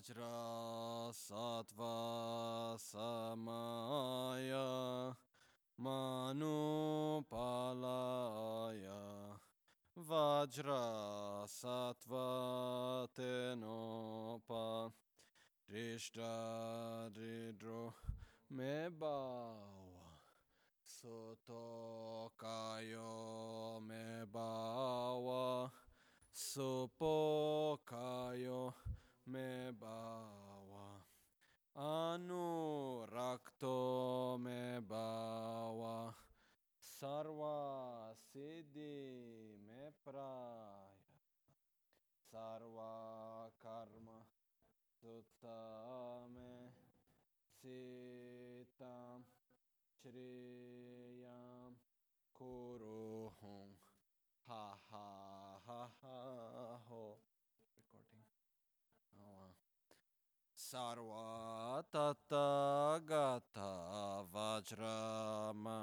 Vajrasattva Samaya Manupalaya Vajrasattva Tenopa Rishtadridro Mebawa Sutokayo Mebawa Supokayo Mebawa Mebawa Anu Rakto Mebawa Sarva Siddhi Mepraya Sarva Karma Suttame Sitam Shriyam Kuruhum Ha ha ha ha ho Sarva Tathagata Vajrama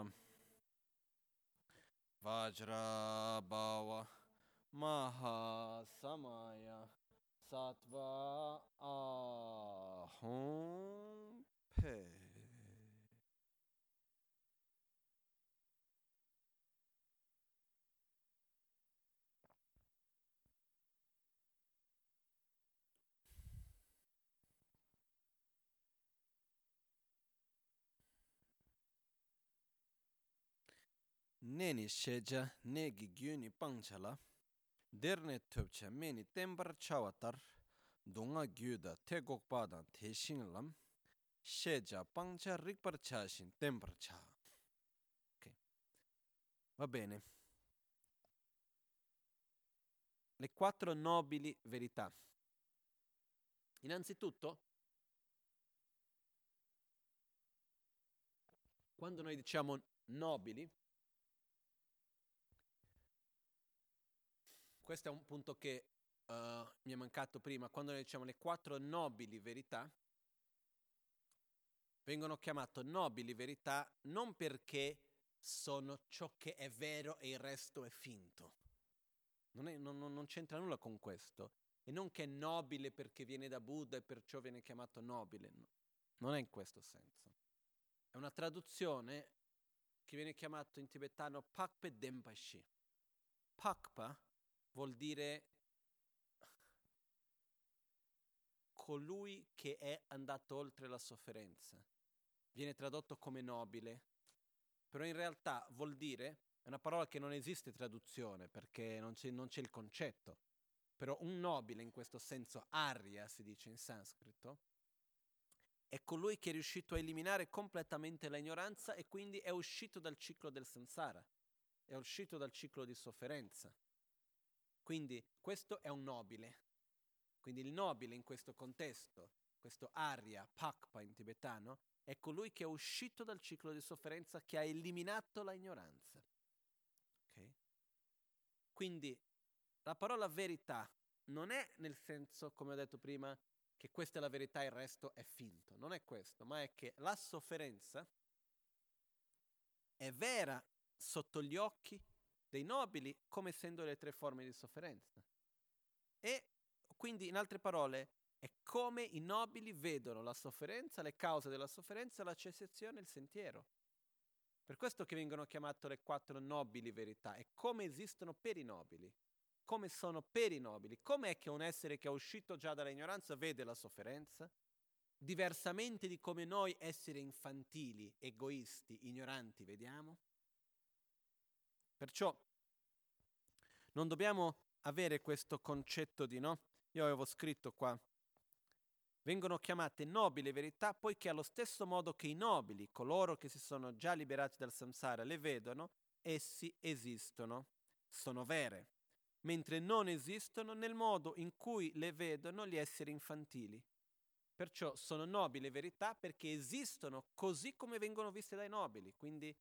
Vajrabhava Mahasamaya Satva Ahum Pe. Neni sheja negi gyuni pangchala derne tupcha meni tembar chawatar donga gyuda te gokpa te shinglam sheja pangcha rikpar chashin tembar cha. Ok, va bene. Le quattro nobili verità. Innanzitutto, quando noi diciamo nobili, questo è un punto che uh, mi è mancato prima, quando noi diciamo le quattro nobili verità, vengono chiamate nobili verità non perché sono ciò che è vero e il resto è finto. Non, è, non, non c'entra nulla con questo. E non che è nobile perché viene da Buddha e perciò viene chiamato nobile. No. Non è in questo senso. È una traduzione che viene chiamato in tibetano Pakpe Denpashi. Pakpa vuol dire colui che è andato oltre la sofferenza. Viene tradotto come nobile, però in realtà vuol dire, è una parola che non esiste traduzione perché non c'è, non c'è il concetto, però un nobile in questo senso, arya si dice in sanscrito, è colui che è riuscito a eliminare completamente l'ignoranza e quindi è uscito dal ciclo del samsara, è uscito dal ciclo di sofferenza. Quindi questo è un nobile. Quindi il nobile in questo contesto, questo Arya, Pakpa in tibetano, è colui che è uscito dal ciclo di sofferenza, che ha eliminato la ignoranza. Okay? Quindi la parola verità non è nel senso, come ho detto prima, che questa è la verità e il resto è finto. Non è questo, ma è che la sofferenza è vera sotto gli occhi dei nobili come essendo le tre forme di sofferenza. E quindi, in altre parole, è come i nobili vedono la sofferenza, le cause della sofferenza, la cessazione e il sentiero. Per questo che vengono chiamate le quattro nobili verità, è come esistono per i nobili, come sono per i nobili, com'è che un essere che è uscito già dall'ignoranza vede la sofferenza, diversamente di come noi esseri infantili, egoisti, ignoranti vediamo. Perciò non dobbiamo avere questo concetto di no. Io avevo scritto qua. Vengono chiamate nobili verità poiché allo stesso modo che i nobili, coloro che si sono già liberati dal samsara, le vedono, essi esistono, sono vere, mentre non esistono nel modo in cui le vedono gli esseri infantili. Perciò sono nobili verità perché esistono così come vengono viste dai nobili, quindi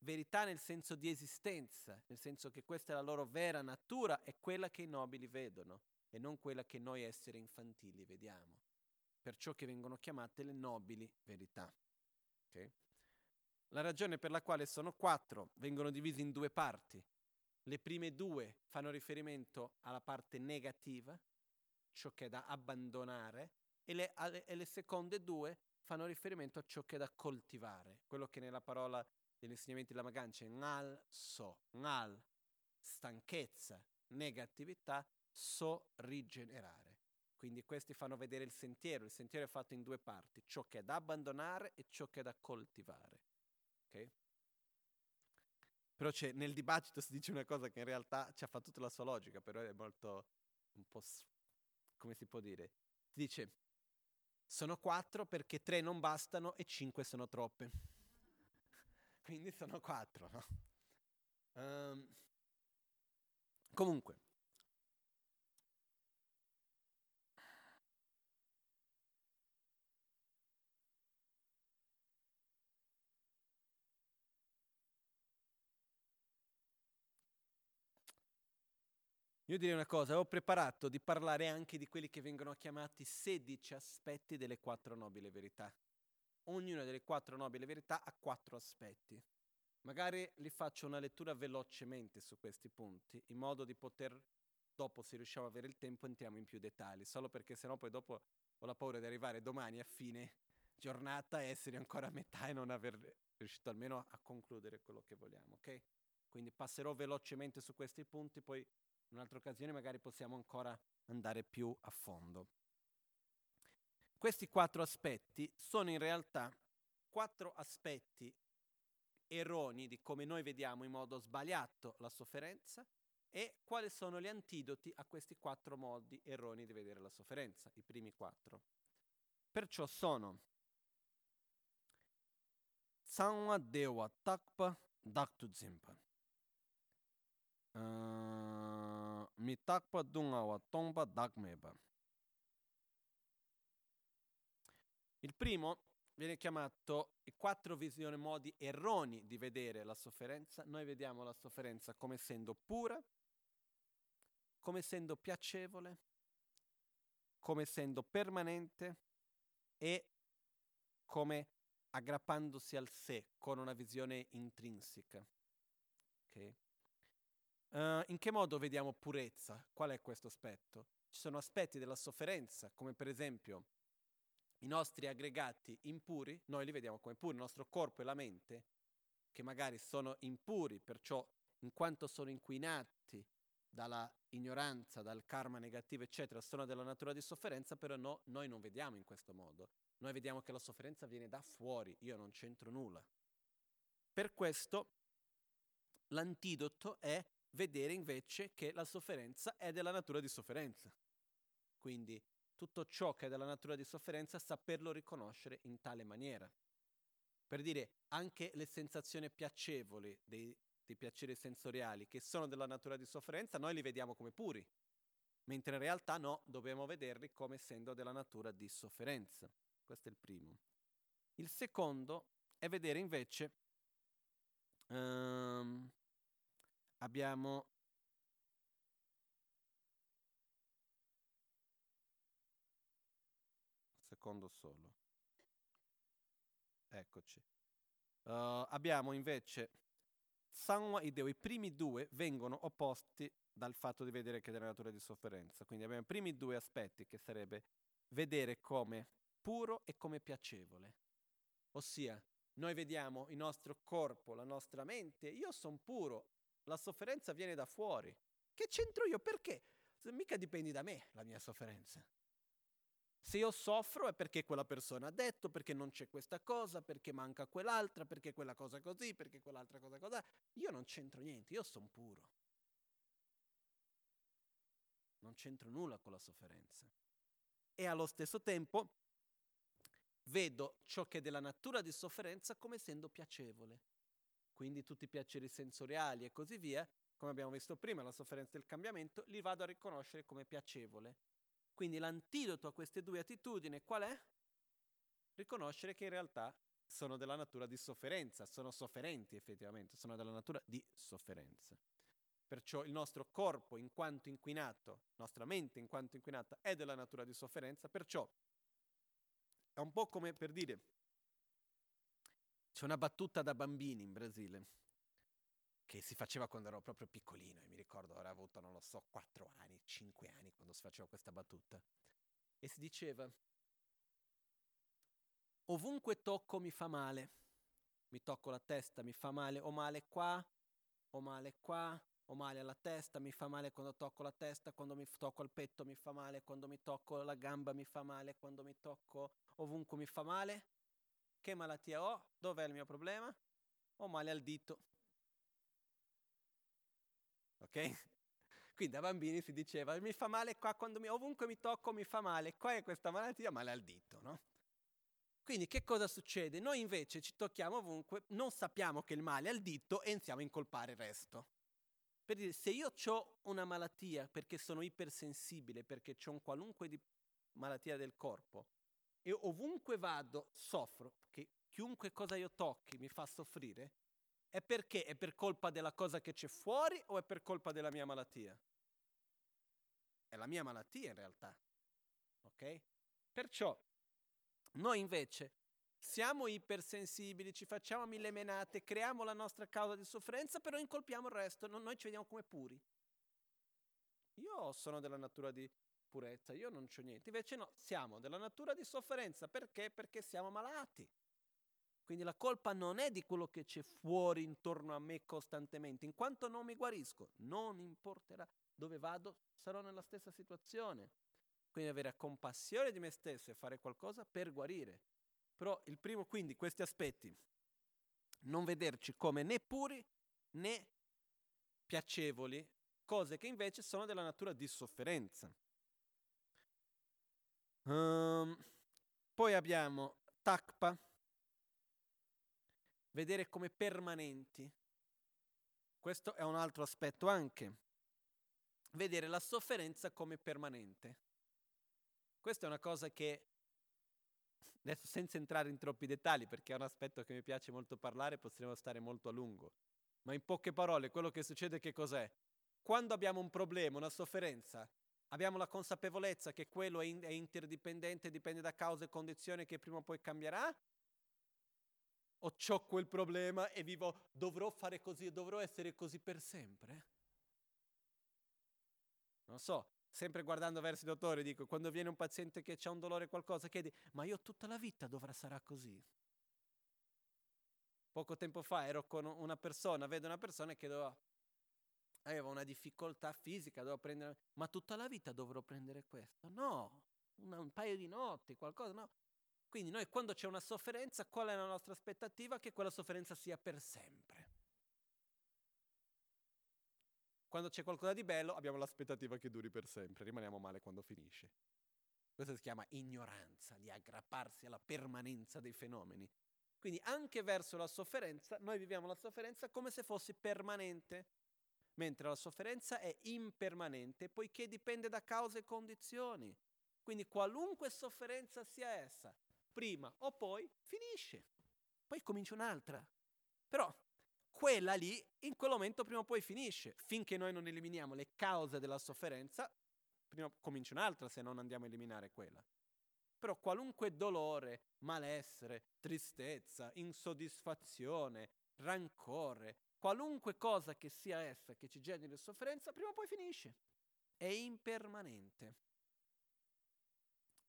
verità nel senso di esistenza, nel senso che questa è la loro vera natura, è quella che i nobili vedono e non quella che noi esseri infantili vediamo. Perciò che vengono chiamate le nobili verità. Okay? La ragione per la quale sono quattro vengono divise in due parti. Le prime due fanno riferimento alla parte negativa ciò che è da abbandonare e le, e le seconde due fanno riferimento a ciò che è da coltivare, quello che nella parola degli insegnamenti della Magancia è ngal so, ngal, stanchezza, negatività, so rigenerare. Quindi questi fanno vedere il sentiero, il sentiero è fatto in due parti, ciò che è da abbandonare e ciò che è da coltivare. Okay? Però nel dibattito si dice una cosa che in realtà ci ha fatto tutta la sua logica, però è molto, un po', come si può dire? Si dice, sono quattro perché tre non bastano e cinque sono troppe. Quindi sono quattro, no? Um, comunque, Io direi una cosa, ho preparato di parlare anche di quelli che vengono chiamati 16 aspetti delle quattro nobili verità. Ognuna delle quattro nobili verità ha quattro aspetti. Magari li faccio una lettura velocemente su questi punti, in modo di poter, dopo se riusciamo ad avere il tempo, entriamo in più dettagli, solo perché sennò poi dopo ho la paura di arrivare domani a fine giornata e essere ancora a metà e non aver riuscito almeno a concludere quello che vogliamo, ok? Quindi passerò velocemente su questi punti, poi in un'altra occasione magari possiamo ancora andare più a fondo. Questi quattro aspetti sono in realtà quattro aspetti erroni di come noi vediamo in modo sbagliato la sofferenza e quali sono gli antidoti a questi quattro modi erroni di vedere la sofferenza, i primi quattro. Perciò sono Sanwa Dewa Takpa Daktu Zimpa. Uh, mi takpa dunga wa tongpa dakmeba. Il primo viene chiamato i quattro visioni modi erroni di vedere la sofferenza. Noi vediamo la sofferenza come essendo pura, come essendo piacevole, come essendo permanente e come aggrappandosi al sé con una visione intrinseca. Okay? Uh, in che modo vediamo purezza? Qual è questo aspetto? Ci sono aspetti della sofferenza, come per esempio i nostri aggregati impuri, noi li vediamo come puri, il nostro corpo e la mente, che magari sono impuri, perciò in quanto sono inquinati dalla ignoranza, dal karma negativo, eccetera, sono della natura di sofferenza, però no, noi non vediamo in questo modo. Noi vediamo che la sofferenza viene da fuori, io non c'entro nulla. Per questo l'antidoto è vedere invece che la sofferenza è della natura di sofferenza. Quindi tutto ciò che è della natura di sofferenza saperlo riconoscere in tale maniera. Per dire, anche le sensazioni piacevoli dei, dei piaceri sensoriali che sono della natura di sofferenza, noi li vediamo come puri, mentre in realtà no, dobbiamo vederli come essendo della natura di sofferenza. Questo è il primo. Il secondo è vedere invece um, abbiamo secondo solo eccoci uh, abbiamo invece Sanwa e Deo i primi due vengono opposti dal fatto di vedere che è della natura di sofferenza quindi abbiamo i primi due aspetti che sarebbe vedere come puro e come piacevole ossia noi vediamo il nostro corpo, la nostra mente, io sono puro, la sofferenza viene da fuori. Che c'entro io? Perché? Mica dipende da me la mia sofferenza. Se io soffro è perché quella persona ha detto, perché non c'è questa cosa, perché manca quell'altra, perché quella cosa così, perché quell'altra cosa così. Io non c'entro niente, io sono puro. Non c'entro nulla con la sofferenza. E allo stesso tempo vedo ciò che è della natura di sofferenza come essendo piacevole quindi tutti i piaceri sensoriali e così via, come abbiamo visto prima, la sofferenza del cambiamento, li vado a riconoscere come piacevole. Quindi l'antidoto a queste due attitudini qual è? Riconoscere che in realtà sono della natura di sofferenza, sono sofferenti effettivamente, sono della natura di sofferenza. Perciò il nostro corpo in quanto inquinato, nostra mente in quanto inquinata è della natura di sofferenza, perciò è un po' come per dire c'è una battuta da bambini in Brasile che si faceva quando ero proprio piccolino, e mi ricordo avrei avuto, non lo so, 4 anni, 5 anni quando si faceva questa battuta. E si diceva, ovunque tocco mi fa male, mi tocco la testa, mi fa male, ho male qua, ho male qua, ho male alla testa, mi fa male quando tocco la testa, quando mi tocco il petto mi fa male, quando mi tocco la gamba mi fa male, quando mi tocco ovunque mi fa male. Che malattia ho? Dov'è il mio problema? Ho male al dito. Ok? Quindi da bambini si diceva mi fa male qua mi, ovunque mi tocco mi fa male, qua è questa malattia, male al dito, no? Quindi che cosa succede? Noi invece ci tocchiamo ovunque, non sappiamo che il male è al dito e iniziamo a incolpare il resto. Per dire, se io ho una malattia perché sono ipersensibile, perché ho un qualunque di malattia del corpo, e ovunque vado soffro, che chiunque cosa io tocchi mi fa soffrire, è perché è per colpa della cosa che c'è fuori o è per colpa della mia malattia? È la mia malattia in realtà. Ok? Perciò noi invece siamo ipersensibili, ci facciamo mille menate, creiamo la nostra causa di sofferenza, però incolpiamo il resto, noi ci vediamo come puri. Io sono della natura di purezza, io non c'ho niente. Invece no, siamo della natura di sofferenza. Perché? Perché siamo malati. Quindi la colpa non è di quello che c'è fuori intorno a me costantemente. In quanto non mi guarisco, non importerà dove vado, sarò nella stessa situazione. Quindi avere compassione di me stesso e fare qualcosa per guarire. Però il primo, quindi, questi aspetti, non vederci come né puri né piacevoli, cose che invece sono della natura di sofferenza. Um, poi abbiamo takpa, vedere come permanenti. Questo è un altro aspetto anche. Vedere la sofferenza come permanente. Questa è una cosa che Adesso senza entrare in troppi dettagli, perché è un aspetto che mi piace molto parlare, potremo stare molto a lungo. Ma in poche parole, quello che succede che cos'è? Quando abbiamo un problema, una sofferenza, abbiamo la consapevolezza che quello è, in- è interdipendente, dipende da cause e condizioni che prima o poi cambierà? O ho quel problema e vivo, dovrò fare così, dovrò essere così per sempre? Non so, sempre guardando verso i dottori, dico, quando viene un paziente che ha un dolore qualcosa, chiedi, ma io tutta la vita dovrà sarà così? Poco tempo fa ero con una persona, vedo una persona che doveva, aveva una difficoltà fisica, doveva prendere, ma tutta la vita dovrò prendere questo? No, una, un paio di notti, qualcosa, no. Quindi noi quando c'è una sofferenza, qual è la nostra aspettativa? Che quella sofferenza sia per sempre. Quando c'è qualcosa di bello abbiamo l'aspettativa che duri per sempre, rimaniamo male quando finisce. Questo si chiama ignoranza, di aggrapparsi alla permanenza dei fenomeni. Quindi anche verso la sofferenza, noi viviamo la sofferenza come se fosse permanente, mentre la sofferenza è impermanente, poiché dipende da cause e condizioni. Quindi qualunque sofferenza sia essa, prima o poi finisce, poi comincia un'altra. Però quella lì in quel momento prima o poi finisce. Finché noi non eliminiamo le cause della sofferenza, prima comincia un'altra se non andiamo a eliminare quella. Però qualunque dolore, malessere, tristezza, insoddisfazione, rancore, qualunque cosa che sia essa che ci generi sofferenza, prima o poi finisce. È impermanente.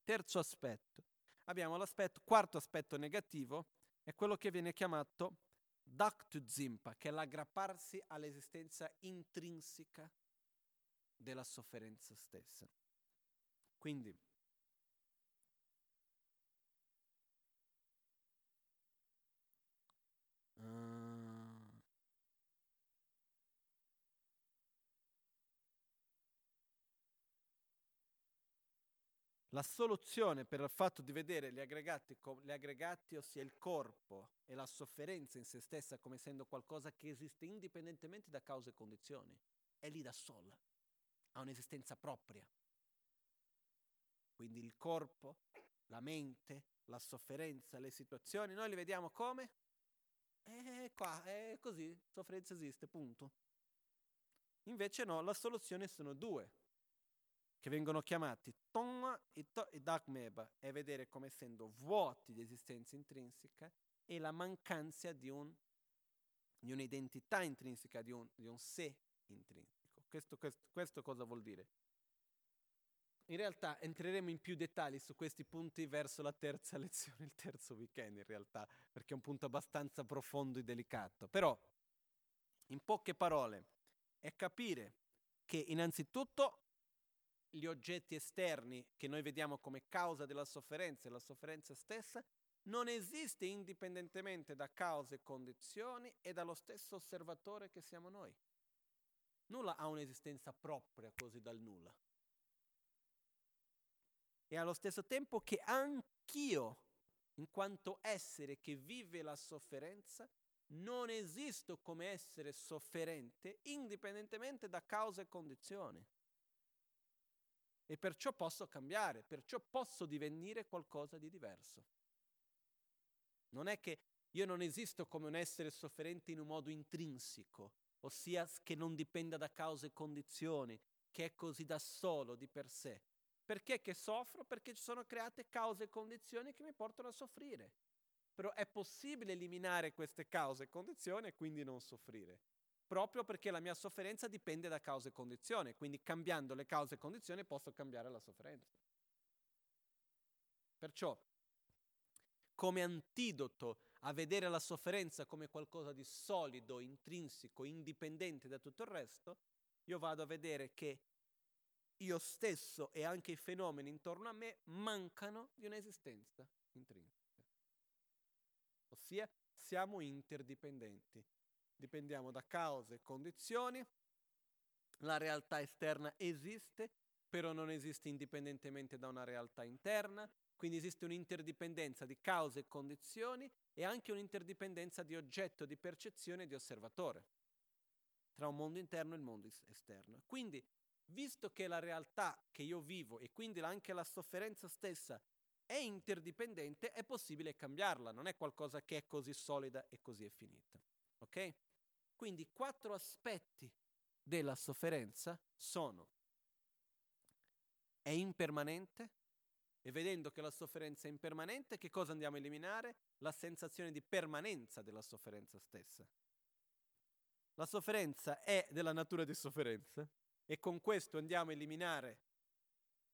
Terzo aspetto. Abbiamo l'aspetto, quarto aspetto negativo, è quello che viene chiamato Daktu Zimpa, che è l'aggrapparsi all'esistenza intrinseca della sofferenza stessa. Quindi, uh, La soluzione per il fatto di vedere gli aggregati, gli aggregati, ossia il corpo e la sofferenza in se stessa come essendo qualcosa che esiste indipendentemente da cause e condizioni, è lì da sola, ha un'esistenza propria. Quindi il corpo, la mente, la sofferenza, le situazioni, noi li vediamo come? È qua, è così, sofferenza esiste, punto. Invece no, la soluzione sono due che vengono chiamati Tongma e, to- e Dakmeba, è vedere come essendo vuoti di esistenza intrinseca e la mancanza di un di un'identità intrinseca, di un, di un sé intrinseco. Questo, questo, questo cosa vuol dire? In realtà entreremo in più dettagli su questi punti verso la terza lezione, il terzo weekend in realtà, perché è un punto abbastanza profondo e delicato. Però, in poche parole, è capire che innanzitutto gli oggetti esterni che noi vediamo come causa della sofferenza e la sofferenza stessa non esiste indipendentemente da cause e condizioni e dallo stesso osservatore che siamo noi. Nulla ha un'esistenza propria così dal nulla. E allo stesso tempo che anch'io, in quanto essere che vive la sofferenza, non esisto come essere sofferente indipendentemente da cause e condizioni. E perciò posso cambiare, perciò posso divenire qualcosa di diverso. Non è che io non esisto come un essere sofferente in un modo intrinseco, ossia che non dipenda da cause e condizioni, che è così da solo di per sé. Perché che soffro? Perché ci sono create cause e condizioni che mi portano a soffrire. Però è possibile eliminare queste cause e condizioni e quindi non soffrire, proprio perché la mia sofferenza dipende da cause e condizioni, quindi cambiando le cause e condizioni posso cambiare la sofferenza. Perciò come antidoto a vedere la sofferenza come qualcosa di solido, intrinseco, indipendente da tutto il resto, io vado a vedere che io stesso e anche i fenomeni intorno a me mancano di un'esistenza intrinseca. Ossia, siamo interdipendenti. Dipendiamo da cause e condizioni, la realtà esterna esiste, però non esiste indipendentemente da una realtà interna, quindi esiste un'interdipendenza di cause e condizioni e anche un'interdipendenza di oggetto di percezione e di osservatore tra un mondo interno e il mondo esterno. Quindi, visto che la realtà che io vivo e quindi anche la sofferenza stessa è interdipendente, è possibile cambiarla, non è qualcosa che è così solida e così è finita. Ok? Quindi quattro aspetti della sofferenza sono è impermanente, e vedendo che la sofferenza è impermanente, che cosa andiamo a eliminare? La sensazione di permanenza della sofferenza stessa. La sofferenza è della natura di sofferenza e con questo andiamo a eliminare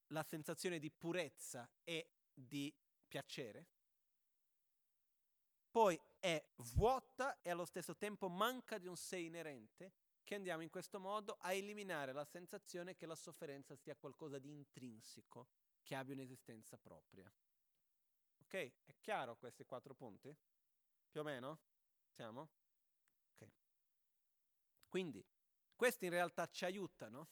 la sensazione di purezza e di piacere. Poi è vuota e allo stesso tempo manca di un sé inerente che andiamo in questo modo a eliminare la sensazione che la sofferenza sia qualcosa di intrinseco, che abbia un'esistenza propria. Ok? È chiaro questi quattro punti? Più o meno? Siamo? Ok. Quindi, questi in realtà ci aiutano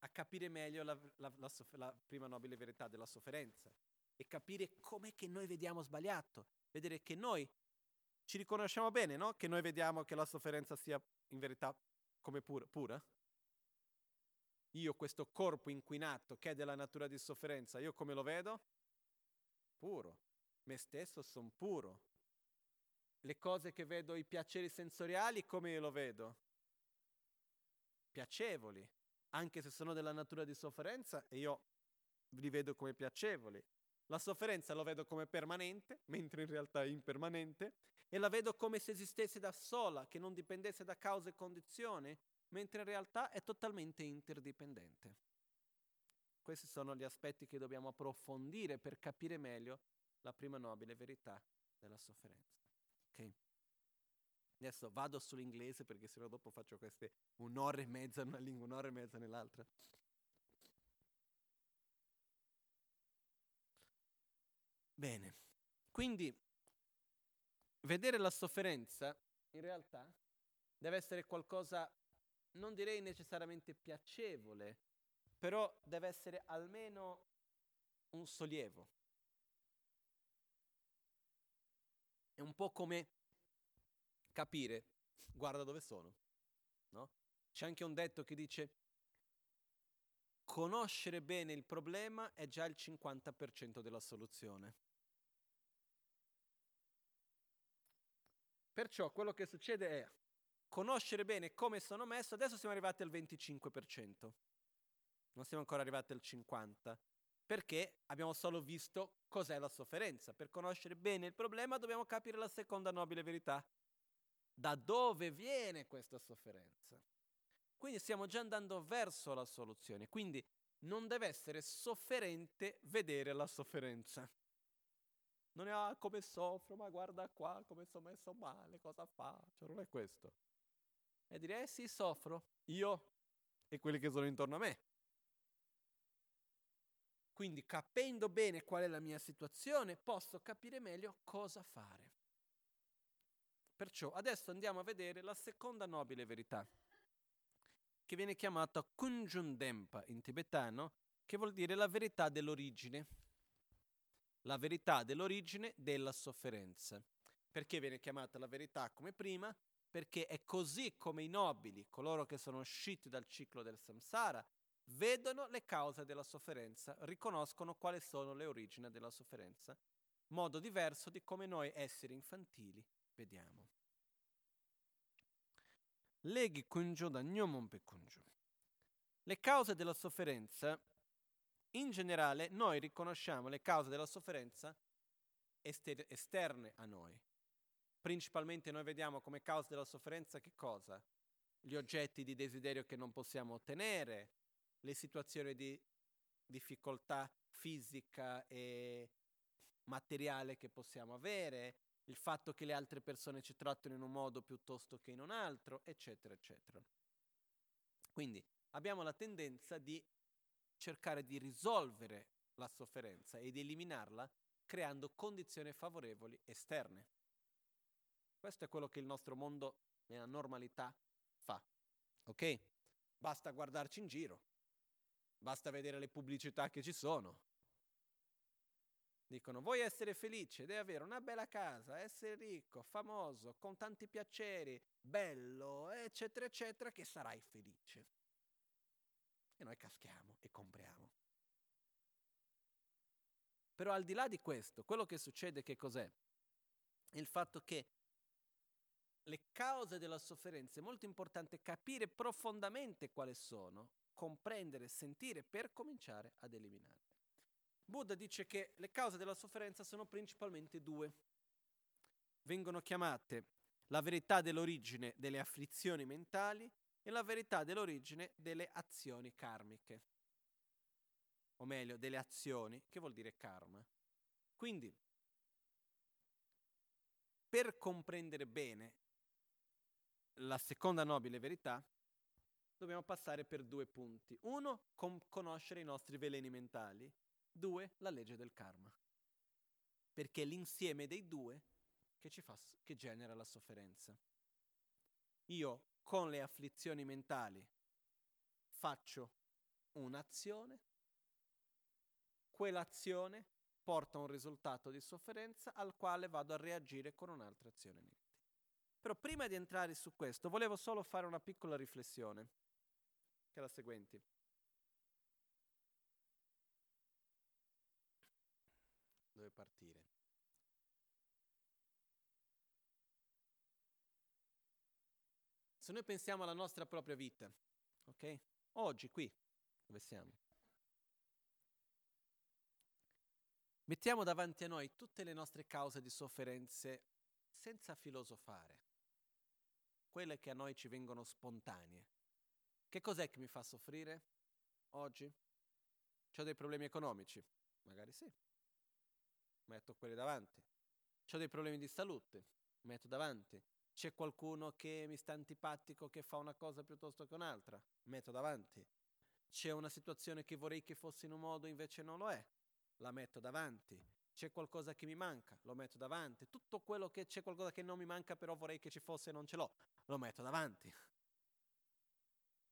a capire meglio la, la, la, la prima nobile verità della sofferenza e capire com'è che noi vediamo sbagliato, vedere che noi ci riconosciamo bene, no? Che noi vediamo che la sofferenza sia in verità come pura, pura io questo corpo inquinato che è della natura di sofferenza, io come lo vedo? Puro. Me stesso sono puro. Le cose che vedo, i piaceri sensoriali, come io lo vedo? Piacevoli. Anche se sono della natura di sofferenza, io li vedo come piacevoli. La sofferenza lo vedo come permanente, mentre in realtà è impermanente, e la vedo come se esistesse da sola, che non dipendesse da cause e condizioni, mentre in realtà è totalmente interdipendente. Questi sono gli aspetti che dobbiamo approfondire per capire meglio la prima nobile verità della sofferenza. Ok? Adesso vado sull'inglese perché sennò dopo faccio queste un'ora e mezza in una lingua, un'ora e mezza nell'altra. Bene, quindi vedere la sofferenza in realtà deve essere qualcosa non direi necessariamente piacevole, però deve essere almeno un sollievo. È un po' come capire, guarda dove sono, no? C'è anche un detto che dice conoscere bene il problema è già il 50% della soluzione. Perciò quello che succede è conoscere bene come sono messo, adesso siamo arrivati al 25%, non siamo ancora arrivati al 50%, perché abbiamo solo visto cos'è la sofferenza. Per conoscere bene il problema dobbiamo capire la seconda nobile verità, da dove viene questa sofferenza. Quindi stiamo già andando verso la soluzione, quindi non deve essere sofferente vedere la sofferenza. Non è ah, come soffro, ma guarda qua come sono messo male, cosa faccio? Non è questo. È dire, eh sì, soffro, io e quelli che sono intorno a me. Quindi capendo bene qual è la mia situazione, posso capire meglio cosa fare. Perciò adesso andiamo a vedere la seconda nobile verità, che viene chiamata Kunjundempa in tibetano, che vuol dire la verità dell'origine. La verità dell'origine della sofferenza. Perché viene chiamata la verità come prima? Perché è così come i nobili, coloro che sono usciti dal ciclo del samsara, vedono le cause della sofferenza, riconoscono quali sono le origini della sofferenza, modo diverso di come noi esseri infantili vediamo. Leghi kunjo da gnomon kunjo. Le cause della sofferenza, in generale, noi riconosciamo le cause della sofferenza ester- esterne a noi. Principalmente noi vediamo come causa della sofferenza che cosa? Gli oggetti di desiderio che non possiamo ottenere, le situazioni di difficoltà fisica e materiale che possiamo avere, il fatto che le altre persone ci trattano in un modo piuttosto che in un altro, eccetera, eccetera. Quindi abbiamo la tendenza di cercare di risolvere la sofferenza e di eliminarla creando condizioni favorevoli esterne. Questo è quello che il nostro mondo nella normalità fa. Ok? Basta guardarci in giro, basta vedere le pubblicità che ci sono, Dicono, vuoi essere felice? Devi avere una bella casa, essere ricco, famoso, con tanti piaceri, bello, eccetera, eccetera, che sarai felice. E noi caschiamo e compriamo. Però al di là di questo, quello che succede che cos'è? Il fatto che le cause della sofferenza è molto importante capire profondamente quali sono, comprendere, sentire per cominciare ad eliminare. Buddha dice che le cause della sofferenza sono principalmente due. Vengono chiamate la verità dell'origine delle afflizioni mentali e la verità dell'origine delle azioni karmiche. O meglio, delle azioni, che vuol dire karma. Quindi, per comprendere bene la seconda nobile verità, dobbiamo passare per due punti. Uno, com- conoscere i nostri veleni mentali Due, la legge del karma. Perché è l'insieme dei due che, fa, che genera la sofferenza. Io con le afflizioni mentali faccio un'azione, quell'azione porta a un risultato di sofferenza al quale vado a reagire con un'altra azione negativa. Però prima di entrare su questo volevo solo fare una piccola riflessione, che è la seguente. dove partire. Se noi pensiamo alla nostra propria vita, ok? Oggi qui, dove siamo? Mettiamo davanti a noi tutte le nostre cause di sofferenze senza filosofare, quelle che a noi ci vengono spontanee. Che cos'è che mi fa soffrire oggi? Ho dei problemi economici? Magari sì metto quelli davanti. Ho dei problemi di salute, metto davanti. C'è qualcuno che mi sta antipatico che fa una cosa piuttosto che un'altra, metto davanti. C'è una situazione che vorrei che fosse in un modo invece non lo è, la metto davanti. C'è qualcosa che mi manca, lo metto davanti. Tutto quello che c'è qualcosa che non mi manca però vorrei che ci fosse e non ce l'ho, lo metto davanti.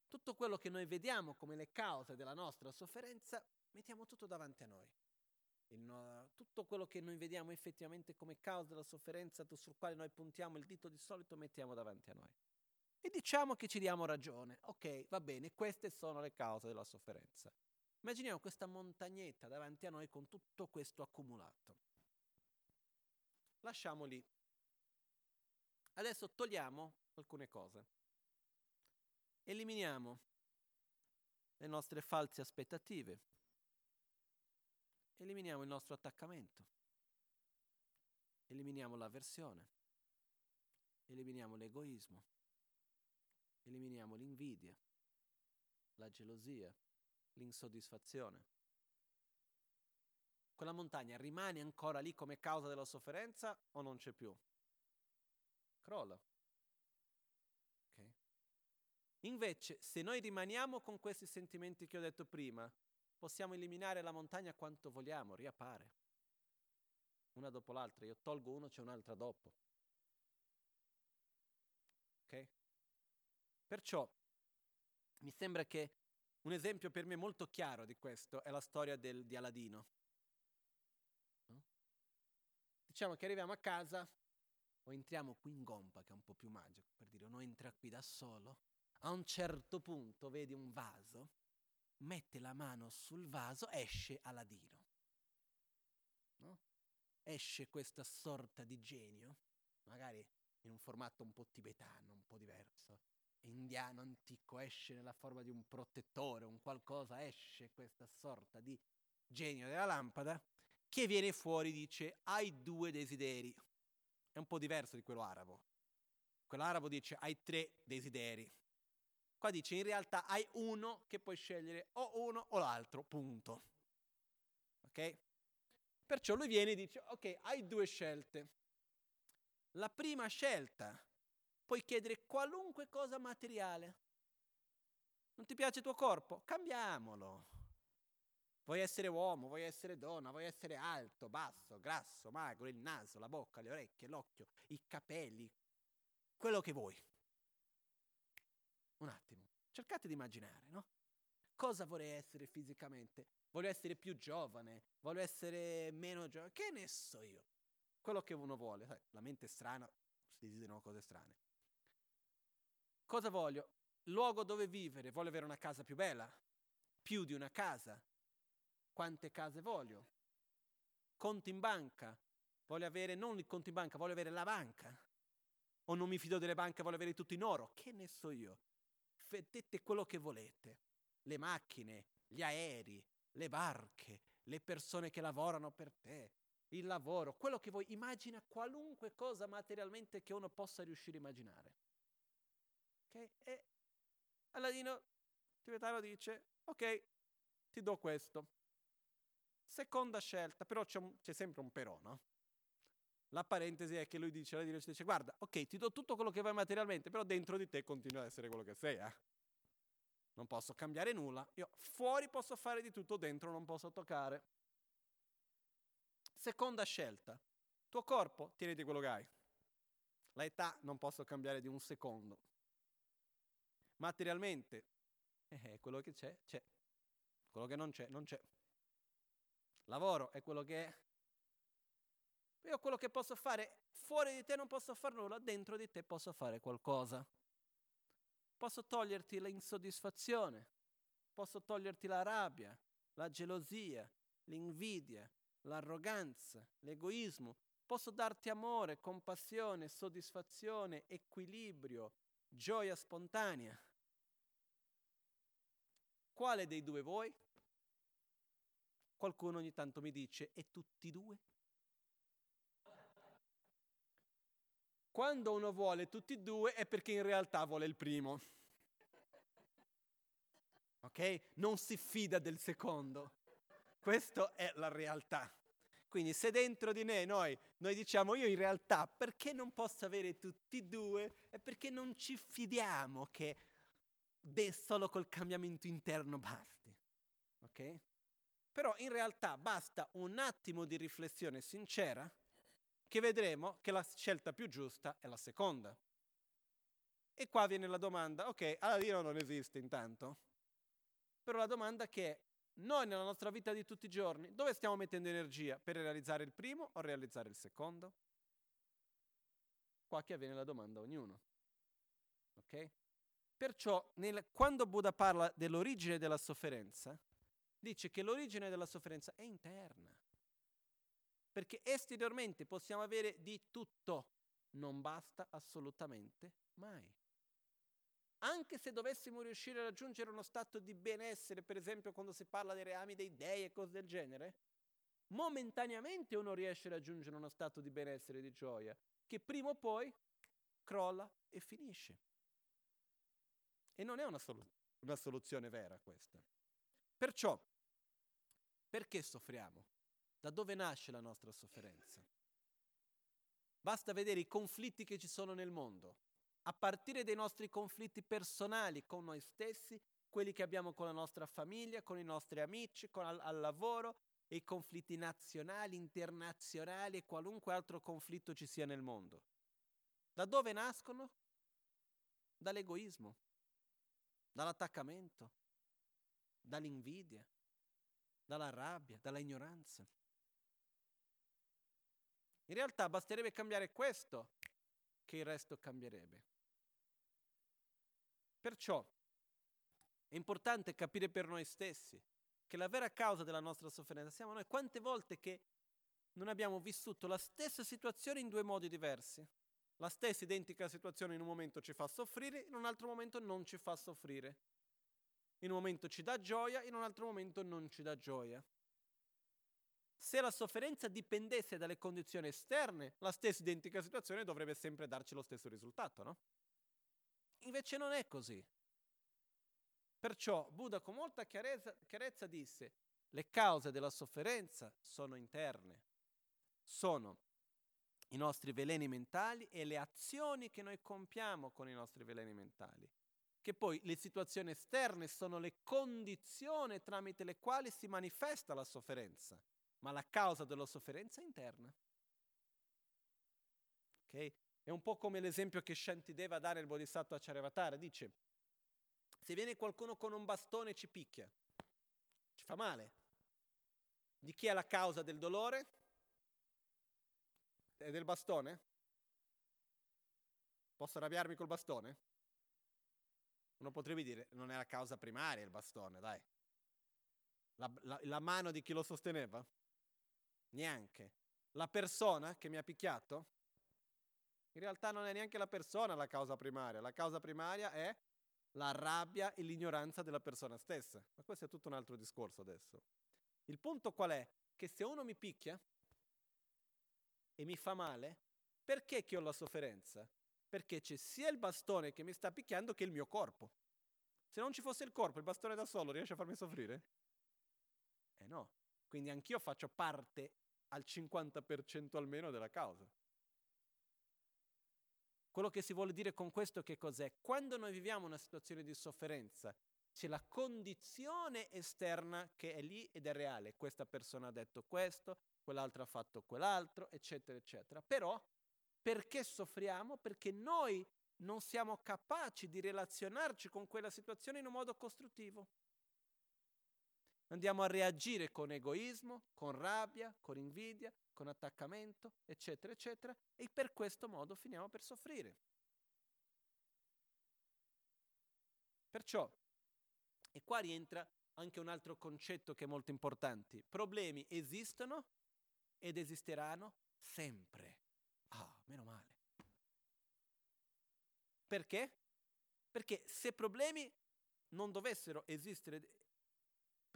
Tutto quello che noi vediamo come le cause della nostra sofferenza, mettiamo tutto davanti a noi no, tutto quello che noi vediamo effettivamente come causa della sofferenza sul quale noi puntiamo il dito di solito mettiamo davanti a noi. E diciamo che ci diamo ragione. Ok, va bene, queste sono le cause della sofferenza. Immaginiamo questa montagnetta davanti a noi con tutto questo accumulato. Lasciamo lì. Adesso togliamo alcune cose. Eliminiamo le nostre false aspettative, eliminiamo il nostro attaccamento, eliminiamo l'avversione, eliminiamo l'egoismo, eliminiamo l'invidia, la gelosia, l'insoddisfazione. Quella montagna rimane ancora lì come causa della sofferenza o non c'è più? Crolla. Okay. Invece, se noi rimaniamo con questi sentimenti che ho detto prima, possiamo eliminare la montagna quanto vogliamo, riappare. Una dopo l'altra, io tolgo uno, c'è un'altra dopo. Ok? Perciò mi sembra che un esempio per me molto chiaro di questo è la storia del, di Aladino. No? Diciamo che arriviamo a casa o entriamo qui in gompa, che è un po' più magico, per dire uno entra qui da solo, a un certo punto vedi un vaso, mette la mano sul vaso, esce Aladino. No? Esce questa sorta di genio, magari in un formato un po' tibetano, un po' diverso, indiano antico, esce nella forma di un protettore, un qualcosa, esce questa sorta di genio della lampada che viene fuori dice hai due desideri. È un po' diverso di quello arabo. Quello arabo dice hai tre desideri. Qua dice in realtà hai uno che puoi scegliere o uno o l'altro, punto. Ok? Perciò lui viene e dice ok, hai due scelte. La prima scelta puoi chiedere qualunque cosa materiale. Non ti piace il tuo corpo? Cambiamolo. Vuoi essere uomo, vuoi essere donna, vuoi essere alto, basso, grasso, magro, il naso, la bocca, le orecchie, l'occhio, i capelli, quello che vuoi. Un attimo, cercate di immaginare, no? Cosa vorrei essere fisicamente? Voglio essere più giovane, voglio essere meno giovane, che ne so io? Quello che uno vuole, sai, la mente è strana, si desiderano cose strane. Cosa voglio? Luogo dove vivere, voglio avere una casa più bella, più di una casa. Quante case voglio? Conti in banca, voglio avere non il conto in banca, voglio avere la banca. O non mi fido delle banche, voglio avere tutto in oro. Che ne so io? Vedete quello che volete. Le macchine, gli aerei, le barche, le persone che lavorano per te, il lavoro, quello che vuoi. Immagina qualunque cosa materialmente che uno possa riuscire a immaginare. Ok? E Aladino tibetano dice, ok, ti do questo. Seconda scelta, però c'è, un, c'è sempre un però, no? La parentesi è che lui dice, Aladino ci dice, guarda, ok, ti do tutto quello che vuoi materialmente, però dentro di te continua ad essere quello che sei, eh? Non posso cambiare nulla. Io fuori posso fare di tutto, dentro non posso toccare. Seconda scelta. Tuo corpo, tieniti quello che hai. La età non posso cambiare di un secondo. Materialmente, eh, quello che c'è, c'è. Quello che non c'è, non c'è. Lavoro è quello che è. Io quello che posso fare fuori di te non posso fare nulla, dentro di te posso fare qualcosa. Posso toglierti l'insoddisfazione, posso toglierti la rabbia, la gelosia, l'invidia, l'arroganza, l'egoismo. Posso darti amore, compassione, soddisfazione, equilibrio, gioia spontanea. Quale dei due vuoi? Qualcuno ogni tanto mi dice, e tutti e due? Quando uno vuole tutti e due è perché in realtà vuole il primo. Ok? Non si fida del secondo. Questa è la realtà. Quindi se dentro di noi, noi noi diciamo io in realtà perché non posso avere tutti e due è perché non ci fidiamo che solo col cambiamento interno basti. Ok? Però in realtà basta un attimo di riflessione sincera che vedremo che la scelta più giusta è la seconda. E qua viene la domanda, ok, Aladino non esiste intanto, però la domanda che è, noi nella nostra vita di tutti i giorni, dove stiamo mettendo energia? Per realizzare il primo o realizzare il secondo? Qua che avviene la domanda a ognuno. Ok? Perciò, nel, quando Buddha parla dell'origine della sofferenza, dice che l'origine della sofferenza è interna. Perché esteriormente possiamo avere di tutto, non basta assolutamente mai. Anche se dovessimo riuscire a raggiungere uno stato di benessere, per esempio quando si parla dei reami dei dei e cose del genere, momentaneamente uno riesce a raggiungere uno stato di benessere e di gioia, che prima o poi crolla e finisce. E non è una, solu- una soluzione vera questa. Perciò, perché soffriamo? Da dove nasce la nostra sofferenza? Basta vedere i conflitti che ci sono nel mondo, a partire dai nostri conflitti personali con noi stessi, quelli che abbiamo con la nostra famiglia, con i nostri amici, con al, al lavoro, e i conflitti nazionali, internazionali e qualunque altro conflitto ci sia nel mondo. Da dove nascono? Dall'egoismo, dall'attaccamento, dall'invidia, dalla rabbia, dalla ignoranza. In realtà basterebbe cambiare questo che il resto cambierebbe. Perciò è importante capire per noi stessi che la vera causa della nostra sofferenza siamo noi. Quante volte che non abbiamo vissuto la stessa situazione in due modi diversi? La stessa identica situazione in un momento ci fa soffrire, in un altro momento non ci fa soffrire. In un momento ci dà gioia, in un altro momento non ci dà gioia. Se la sofferenza dipendesse dalle condizioni esterne, la stessa identica situazione dovrebbe sempre darci lo stesso risultato, no? Invece non è così. Perciò Buddha con molta chiarezza, chiarezza disse, le cause della sofferenza sono interne, sono i nostri veleni mentali e le azioni che noi compiamo con i nostri veleni mentali. Che poi le situazioni esterne sono le condizioni tramite le quali si manifesta la sofferenza, ma la causa della sofferenza interna. Okay? È un po' come l'esempio che Shantideva dà nel Bodhisattva Charyavatara, dice se viene qualcuno con un bastone e ci picchia, ci fa male. Di chi è la causa del dolore? È del bastone? Posso arrabbiarmi col bastone? Uno potrebbe dire, non è la causa primaria il bastone, dai. La, la, la mano di chi lo sosteneva? Neanche. La persona che mi ha picchiato? In realtà non è neanche la persona la causa primaria, la causa primaria è la rabbia e l'ignoranza della persona stessa. Ma questo è tutto un altro discorso adesso. Il punto qual è? Che se uno mi picchia e mi fa male, perché che ho la sofferenza? Perché c'è sia il bastone che mi sta picchiando che il mio corpo. Se non ci fosse il corpo, il bastone da solo riesce a farmi soffrire? Eh no. Quindi anch'io faccio parte al 50% almeno della causa. Quello che si vuole dire con questo che cos'è? Quando noi viviamo una situazione di sofferenza, c'è la condizione esterna che è lì ed è reale. Questa persona ha detto questo, quell'altro ha fatto quell'altro, eccetera, eccetera. Però perché soffriamo? Perché noi non siamo capaci di relazionarci con quella situazione in un modo costruttivo. Andiamo a reagire con egoismo, con rabbia, con invidia, con attaccamento, eccetera, eccetera, e per questo modo finiamo per soffrire. Perciò, e qua rientra anche un altro concetto che è molto importante, problemi esistono ed esisteranno sempre. Ah, meno male. Perché? Perché se problemi non dovessero esistere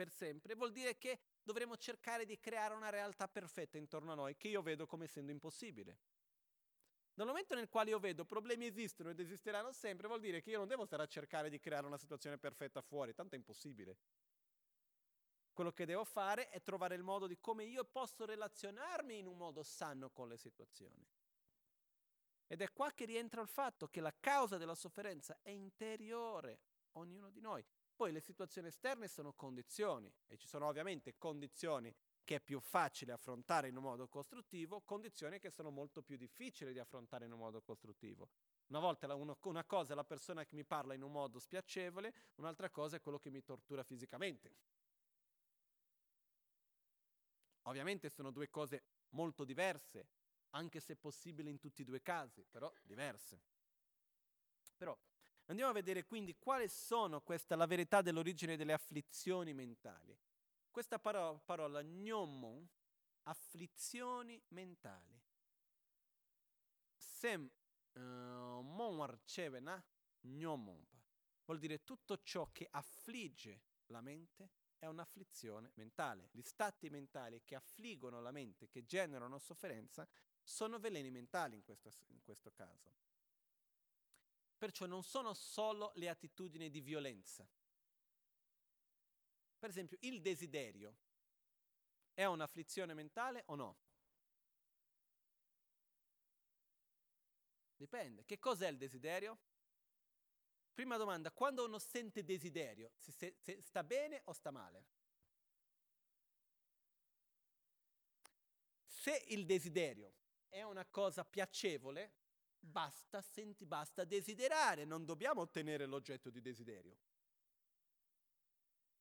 per sempre, vuol dire che dovremo cercare di creare una realtà perfetta intorno a noi che io vedo come essendo impossibile. Nel momento nel quale io vedo problemi esistono ed esisteranno sempre, vuol dire che io non devo stare a cercare di creare una situazione perfetta fuori, tanto è impossibile. Quello che devo fare è trovare il modo di come io posso relazionarmi in un modo sano con le situazioni. Ed è qua che rientra il fatto che la causa della sofferenza è interiore, ognuno di noi. Poi le situazioni esterne sono condizioni e ci sono ovviamente condizioni che è più facile affrontare in un modo costruttivo, condizioni che sono molto più difficili di affrontare in un modo costruttivo. Una volta una cosa è la persona che mi parla in un modo spiacevole, un'altra cosa è quello che mi tortura fisicamente. Ovviamente sono due cose molto diverse, anche se possibile in tutti e due i casi, però diverse. Però Andiamo a vedere quindi quali sono questa, la verità dell'origine delle afflizioni mentali. Questa parola, parola gnomon, afflizioni mentali. Sem uh, mon arcevena gnomon. Vuol dire tutto ciò che affligge la mente è un'afflizione mentale. Gli stati mentali che affliggono la mente, che generano sofferenza, sono veleni mentali in questo, in questo caso. Perciò non sono solo le attitudini di violenza. Per esempio, il desiderio è un'afflizione mentale o no? Dipende. Che cos'è il desiderio? Prima domanda, quando uno sente desiderio, si, se, se sta bene o sta male? Se il desiderio è una cosa piacevole, basta, senti, basta desiderare, non dobbiamo ottenere l'oggetto di desiderio.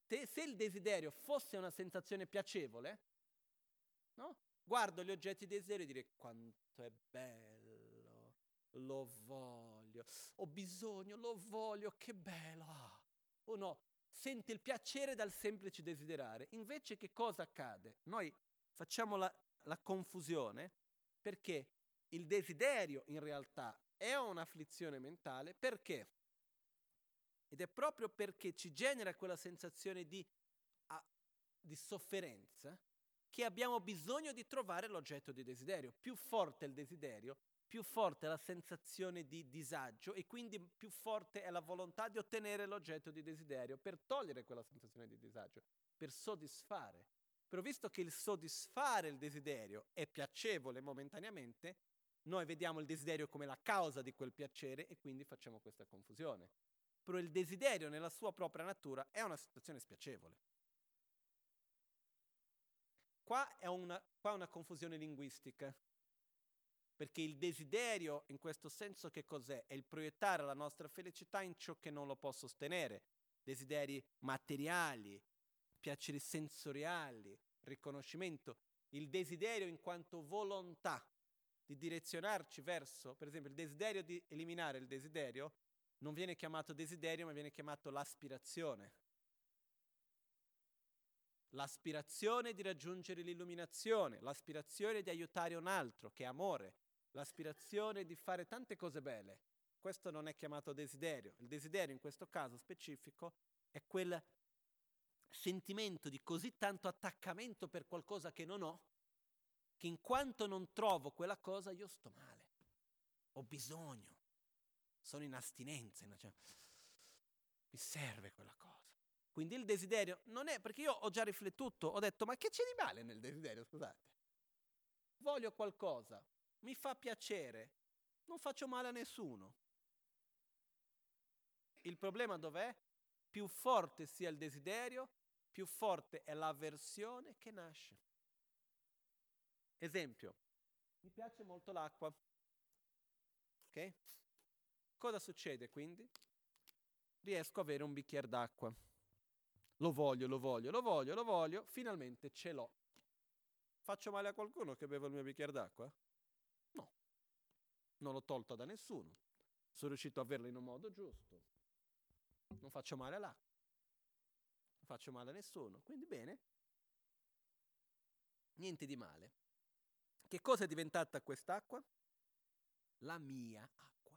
Se, se il desiderio fosse una sensazione piacevole, no? guardo gli oggetti di desiderio e dire quanto è bello, lo voglio, ho bisogno, lo voglio, che bello. Ah. O no, sente il piacere dal semplice desiderare. Invece che cosa accade? Noi facciamo la, la confusione perché il desiderio in realtà è un'afflizione mentale perché? Ed è proprio perché ci genera quella sensazione di, ah, di sofferenza che abbiamo bisogno di trovare l'oggetto di desiderio. Più forte è il desiderio, più forte è la sensazione di disagio e quindi più forte è la volontà di ottenere l'oggetto di desiderio per togliere quella sensazione di disagio, per soddisfare. Però visto che il soddisfare il desiderio è piacevole momentaneamente, noi vediamo il desiderio come la causa di quel piacere e quindi facciamo questa confusione. Però il desiderio nella sua propria natura è una situazione spiacevole. Qua è una, qua è una confusione linguistica, perché il desiderio in questo senso che cos'è? È il proiettare la nostra felicità in ciò che non lo può sostenere, desideri materiali, piaceri sensoriali, riconoscimento, il desiderio in quanto volontà di direzionarci verso, per esempio, il desiderio di eliminare il desiderio non viene chiamato desiderio, ma viene chiamato l'aspirazione. L'aspirazione di raggiungere l'illuminazione, l'aspirazione di aiutare un altro, che è amore, l'aspirazione di fare tante cose belle. Questo non è chiamato desiderio. Il desiderio in questo caso specifico è quel sentimento di così tanto attaccamento per qualcosa che non ho, che in quanto non trovo quella cosa io sto male, ho bisogno, sono in astinenza, cioè, mi serve quella cosa. Quindi il desiderio non è, perché io ho già riflettuto, ho detto, ma che c'è di male nel desiderio, scusate? Voglio qualcosa, mi fa piacere, non faccio male a nessuno. Il problema dov'è? Più forte sia il desiderio, più forte è l'avversione che nasce. Esempio, mi piace molto l'acqua. Ok? Cosa succede quindi? Riesco ad avere un bicchiere d'acqua. Lo voglio, lo voglio, lo voglio, lo voglio, finalmente ce l'ho. Faccio male a qualcuno che beve il mio bicchiere d'acqua? No, non l'ho tolto da nessuno. Sono riuscito a averlo in un modo giusto. Non faccio male all'acqua faccio male a nessuno. Quindi bene, niente di male. Che cosa è diventata quest'acqua? La mia acqua.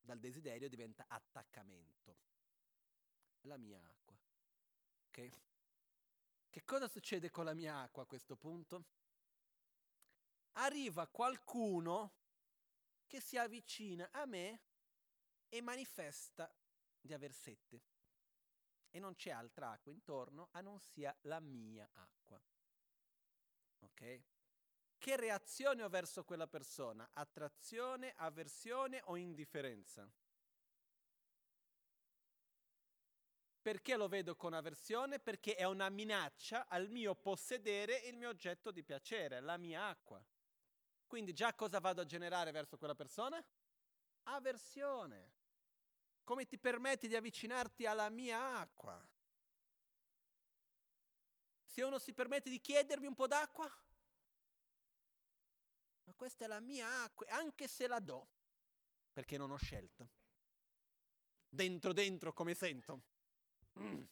Dal desiderio diventa attaccamento. La mia acqua. Ok? Che cosa succede con la mia acqua a questo punto? Arriva qualcuno che si avvicina a me e manifesta di aver sete e non c'è altra acqua intorno a non sia la mia acqua. Ok? Che reazione ho verso quella persona? Attrazione, avversione o indifferenza? Perché lo vedo con avversione? Perché è una minaccia al mio possedere il mio oggetto di piacere, la mia acqua. Quindi già cosa vado a generare verso quella persona? Avversione. Come ti permetti di avvicinarti alla mia acqua? Se uno si permette di chiedermi un po' d'acqua, ma questa è la mia acqua, anche se la do, perché non ho scelta. Dentro, dentro, come sento. Mm.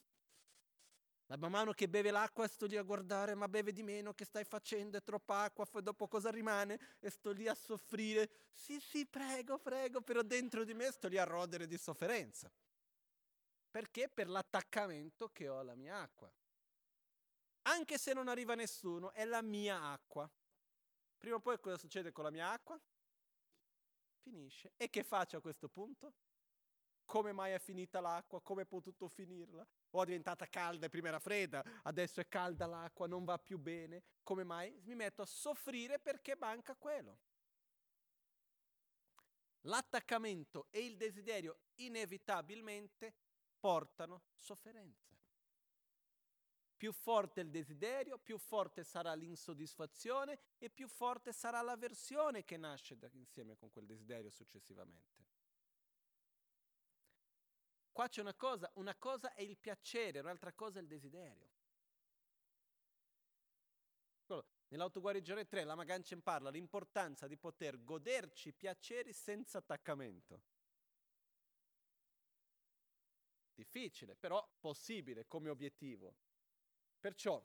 La man mano che beve l'acqua sto lì a guardare, ma beve di meno, che stai facendo? È troppa acqua, poi dopo cosa rimane? E sto lì a soffrire. Sì, sì, prego, prego, però dentro di me sto lì a rodere di sofferenza. Perché? Per l'attaccamento che ho alla mia acqua. Anche se non arriva nessuno, è la mia acqua. Prima o poi cosa succede con la mia acqua? finisce. E che faccio a questo punto? Come mai è finita l'acqua? Come è potuto finirla? O è diventata calda e prima era fredda, adesso è calda l'acqua, non va più bene. Come mai? Mi metto a soffrire perché manca quello. L'attaccamento e il desiderio inevitabilmente portano sofferenza. Più forte il desiderio, più forte sarà l'insoddisfazione e più forte sarà l'avversione che nasce da, insieme con quel desiderio successivamente. Qua c'è una cosa, una cosa è il piacere, un'altra cosa è il desiderio. Nell'autoguarigione 3 la Maganchen parla l'importanza di poter goderci piaceri senza attaccamento. Difficile, però possibile come obiettivo. Perciò,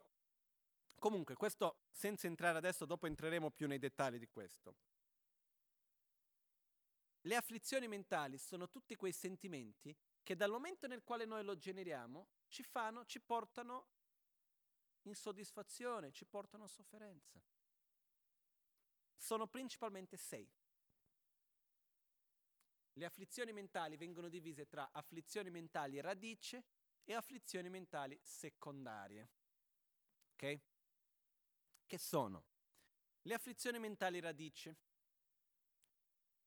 comunque, questo senza entrare adesso, dopo entreremo più nei dettagli di questo. Le afflizioni mentali sono tutti quei sentimenti che dal momento nel quale noi lo generiamo ci fanno, ci portano insoddisfazione, ci portano sofferenza. Sono principalmente sei. Le afflizioni mentali vengono divise tra afflizioni mentali radice e afflizioni mentali secondarie. Che sono? Le afflizioni mentali radice.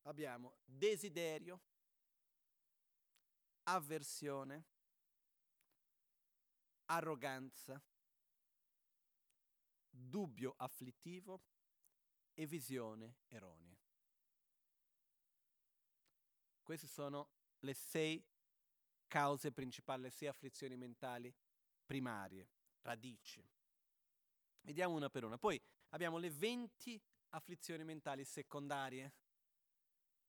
Abbiamo desiderio, avversione, arroganza, dubbio afflittivo e visione erronea. Queste sono le sei cause principali, le sei afflizioni mentali primarie, radici. Vediamo una per una. Poi abbiamo le 20 afflizioni mentali secondarie,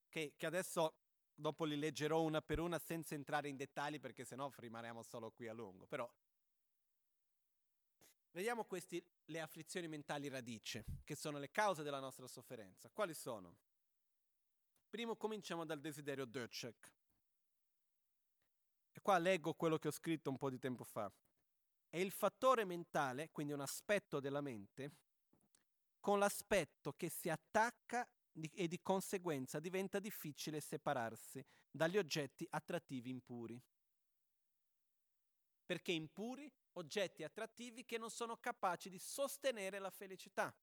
che, che adesso dopo li leggerò una per una senza entrare in dettagli perché sennò rimaniamo solo qui a lungo. Però vediamo queste le afflizioni mentali radice, che sono le cause della nostra sofferenza. Quali sono? Primo cominciamo dal desiderio Döcek. E qua leggo quello che ho scritto un po' di tempo fa. È il fattore mentale, quindi un aspetto della mente, con l'aspetto che si attacca e di conseguenza diventa difficile separarsi dagli oggetti attrattivi impuri. Perché impuri oggetti attrattivi che non sono capaci di sostenere la felicità.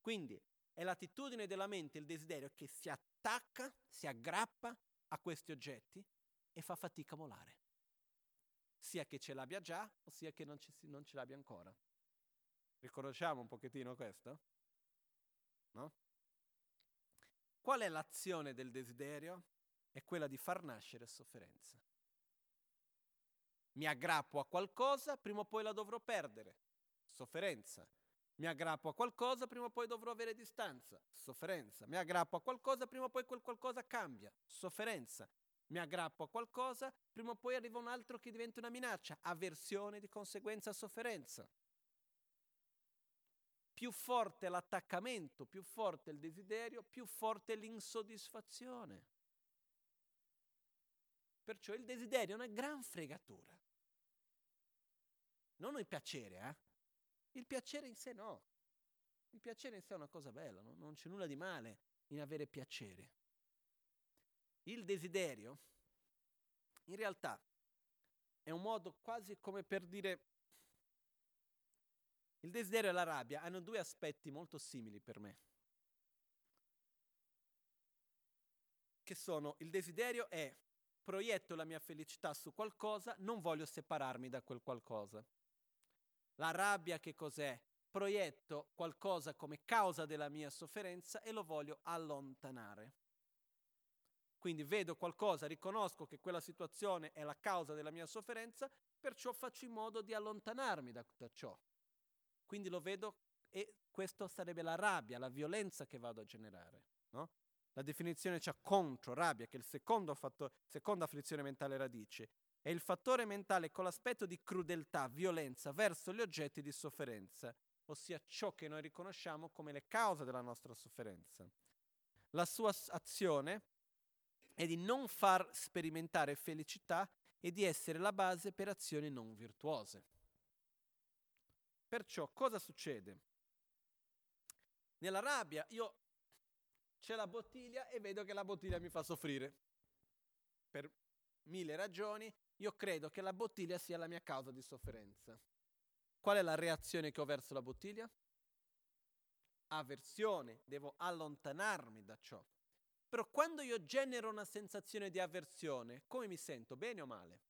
Quindi è l'attitudine della mente, il desiderio che si attacca, si aggrappa a questi oggetti e fa fatica a volare. Sia che ce l'abbia già o sia che non, ci, non ce l'abbia ancora. Riconosciamo un pochettino questo? No? Qual è l'azione del desiderio? È quella di far nascere sofferenza. Mi aggrappo a qualcosa, prima o poi la dovrò perdere. Sofferenza. Mi aggrappo a qualcosa, prima o poi dovrò avere distanza. Sofferenza. Mi aggrappo a qualcosa, prima o poi quel qualcosa cambia. Sofferenza. Mi aggrappo a qualcosa, prima o poi arriva un altro che diventa una minaccia. Avversione di conseguenza sofferenza più forte l'attaccamento, più forte il desiderio, più forte l'insoddisfazione. Perciò il desiderio è una gran fregatura. Non il piacere, eh? Il piacere in sé no. Il piacere in sé è una cosa bella, no? non c'è nulla di male in avere piacere. Il desiderio, in realtà, è un modo quasi come per dire il desiderio e la rabbia hanno due aspetti molto simili per me. Che sono il desiderio è proietto la mia felicità su qualcosa, non voglio separarmi da quel qualcosa. La rabbia che cos'è? Proietto qualcosa come causa della mia sofferenza e lo voglio allontanare. Quindi vedo qualcosa, riconosco che quella situazione è la causa della mia sofferenza, perciò faccio in modo di allontanarmi da, da ciò. Quindi lo vedo e questo sarebbe la rabbia, la violenza che vado a generare. No? La definizione c'è contro, rabbia, che è il secondo fatto, seconda afflizione mentale radice. È il fattore mentale con l'aspetto di crudeltà, violenza verso gli oggetti di sofferenza, ossia ciò che noi riconosciamo come le cause della nostra sofferenza. La sua azione è di non far sperimentare felicità e di essere la base per azioni non virtuose. Perciò cosa succede? Nella rabbia io c'è la bottiglia e vedo che la bottiglia mi fa soffrire. Per mille ragioni, io credo che la bottiglia sia la mia causa di sofferenza. Qual è la reazione che ho verso la bottiglia? Avversione, devo allontanarmi da ciò. Però quando io genero una sensazione di avversione, come mi sento? Bene o male?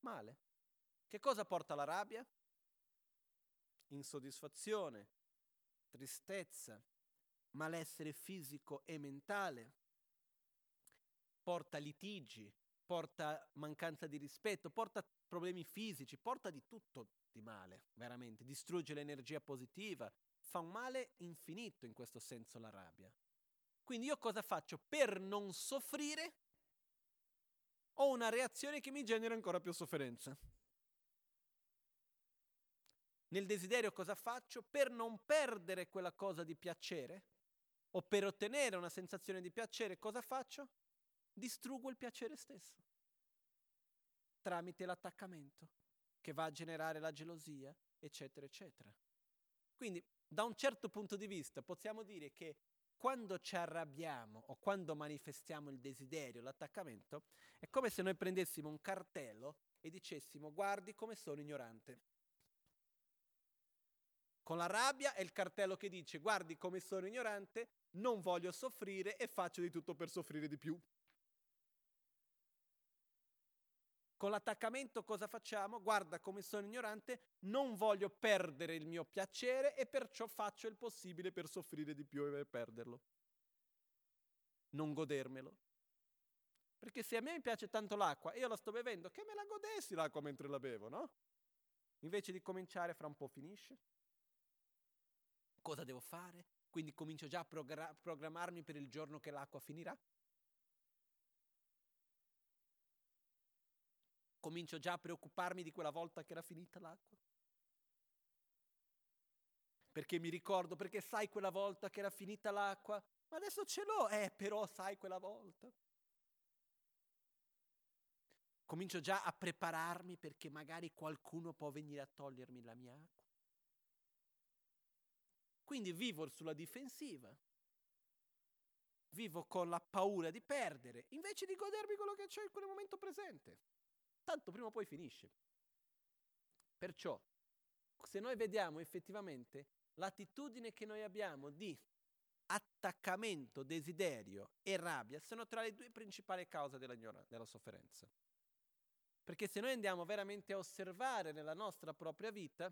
Male. Che cosa porta la rabbia? Insoddisfazione, tristezza, malessere fisico e mentale, porta litigi, porta mancanza di rispetto, porta problemi fisici, porta di tutto di male, veramente, distrugge l'energia positiva, fa un male infinito in questo senso la rabbia. Quindi io cosa faccio? Per non soffrire ho una reazione che mi genera ancora più sofferenza. Nel desiderio cosa faccio? Per non perdere quella cosa di piacere o per ottenere una sensazione di piacere, cosa faccio? Distruggo il piacere stesso tramite l'attaccamento che va a generare la gelosia, eccetera, eccetera. Quindi, da un certo punto di vista, possiamo dire che quando ci arrabbiamo o quando manifestiamo il desiderio, l'attaccamento, è come se noi prendessimo un cartello e dicessimo guardi come sono ignorante. Con la rabbia è il cartello che dice guardi come sono ignorante, non voglio soffrire e faccio di tutto per soffrire di più. Con l'attaccamento cosa facciamo? Guarda come sono ignorante, non voglio perdere il mio piacere e perciò faccio il possibile per soffrire di più e per perderlo. Non godermelo. Perché se a me piace tanto l'acqua e io la sto bevendo, che me la godessi l'acqua mentre la bevo, no? Invece di cominciare, fra un po' finisce cosa devo fare? Quindi comincio già a progra- programmarmi per il giorno che l'acqua finirà? Comincio già a preoccuparmi di quella volta che era finita l'acqua? Perché mi ricordo, perché sai quella volta che era finita l'acqua? Ma adesso ce l'ho, eh, però sai quella volta. Comincio già a prepararmi perché magari qualcuno può venire a togliermi la mia acqua. Quindi vivo sulla difensiva, vivo con la paura di perdere, invece di godermi quello che c'è in quel momento presente. Tanto prima o poi finisce. Perciò, se noi vediamo effettivamente l'attitudine che noi abbiamo di attaccamento, desiderio e rabbia sono tra le due principali cause della, della sofferenza. Perché se noi andiamo veramente a osservare nella nostra propria vita,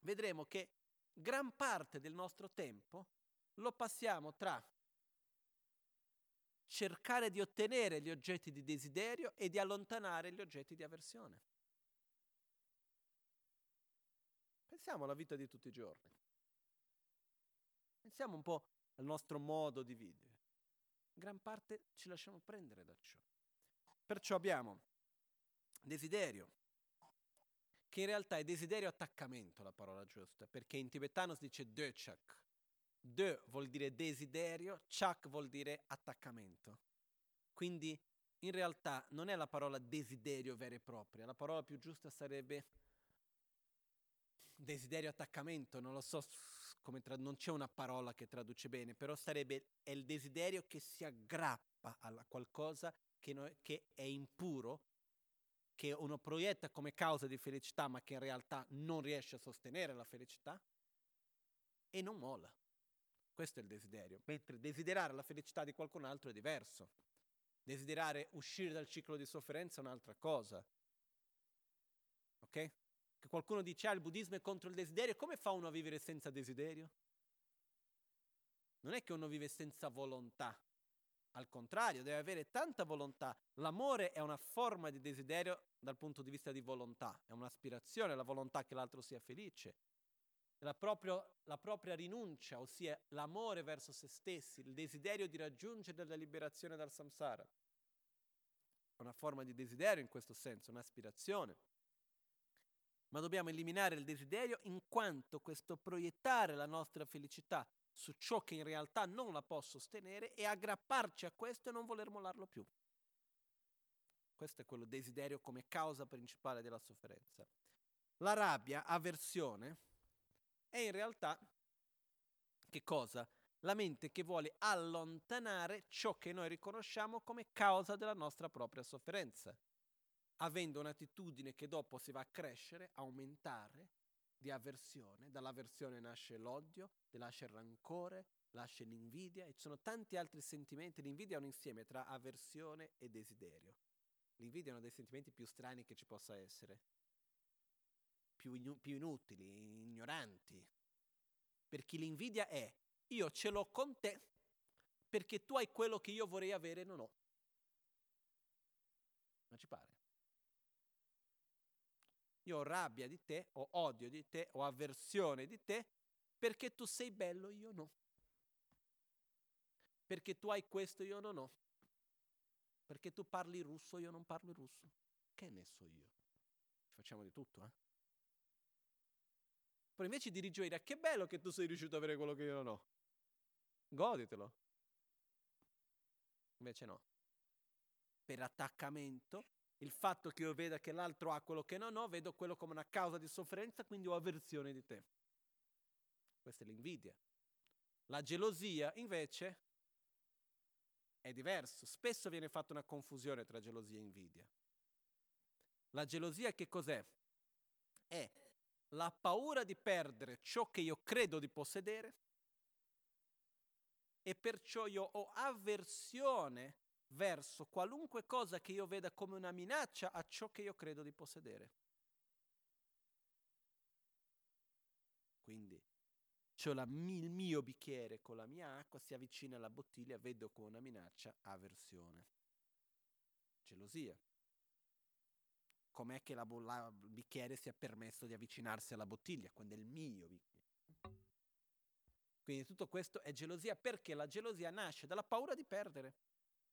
vedremo che gran parte del nostro tempo lo passiamo tra cercare di ottenere gli oggetti di desiderio e di allontanare gli oggetti di avversione. Pensiamo alla vita di tutti i giorni. Pensiamo un po' al nostro modo di vivere. Gran parte ci lasciamo prendere da ciò. Perciò abbiamo desiderio, che in realtà è desiderio attaccamento la parola giusta, perché in tibetano si dice döchak. De vuol dire desiderio, chak vuol dire attaccamento. Quindi in realtà non è la parola desiderio vera e propria, la parola più giusta sarebbe desiderio attaccamento, non lo so come tra- non c'è una parola che traduce bene, però sarebbe è il desiderio che si aggrappa a qualcosa che, no- che è impuro che uno proietta come causa di felicità ma che in realtà non riesce a sostenere la felicità e non molla. Questo è il desiderio. Mentre desiderare la felicità di qualcun altro è diverso. Desiderare uscire dal ciclo di sofferenza è un'altra cosa. Ok? Che qualcuno dice, ah, il buddismo è contro il desiderio, come fa uno a vivere senza desiderio? Non è che uno vive senza volontà, al contrario, deve avere tanta volontà. L'amore è una forma di desiderio dal punto di vista di volontà, è un'aspirazione, la volontà che l'altro sia felice. La, proprio, la propria rinuncia, ossia l'amore verso se stessi, il desiderio di raggiungere la liberazione dal samsara. Una forma di desiderio in questo senso, un'aspirazione. Ma dobbiamo eliminare il desiderio in quanto questo proiettare la nostra felicità su ciò che in realtà non la può sostenere e aggrapparci a questo e non voler mollarlo più. Questo è quello desiderio come causa principale della sofferenza. La rabbia, avversione, è in realtà Che cosa? La mente che vuole allontanare ciò che noi riconosciamo come causa della nostra propria sofferenza, avendo un'attitudine che dopo si va a crescere, aumentare, di avversione. Dall'avversione nasce l'odio, nasce il rancore, nasce l'invidia e ci sono tanti altri sentimenti. L'invidia è un insieme tra avversione e desiderio. L'invidia è uno dei sentimenti più strani che ci possa essere, più, inu- più inutili, ignoranti. Perché l'invidia è io ce l'ho con te perché tu hai quello che io vorrei avere e non ho. Non ci pare? Io ho rabbia di te, ho odio di te, ho avversione di te perché tu sei bello, io no. Perché tu hai questo, io non ho. Perché tu parli russo, io non parlo russo. Che ne so io? Facciamo di tutto, eh? Poi invece di rigioire, che bello che tu sei riuscito ad avere quello che io non ho. Goditelo. Invece no. Per attaccamento, il fatto che io veda che l'altro ha quello che non ho, vedo quello come una causa di sofferenza, quindi ho avversione di te. Questa è l'invidia. La gelosia, invece, è diverso. Spesso viene fatta una confusione tra gelosia e invidia. La gelosia che cos'è? È la paura di perdere ciò che io credo di possedere e perciò io ho avversione verso qualunque cosa che io veda come una minaccia a ciò che io credo di possedere. Quindi c'ho la, il mio bicchiere con la mia acqua, si avvicina alla bottiglia, vedo come una minaccia, avversione, gelosia com'è che la, la, il bicchiere sia permesso di avvicinarsi alla bottiglia, quando è il mio bicchiere. Quindi tutto questo è gelosia perché la gelosia nasce dalla paura di perdere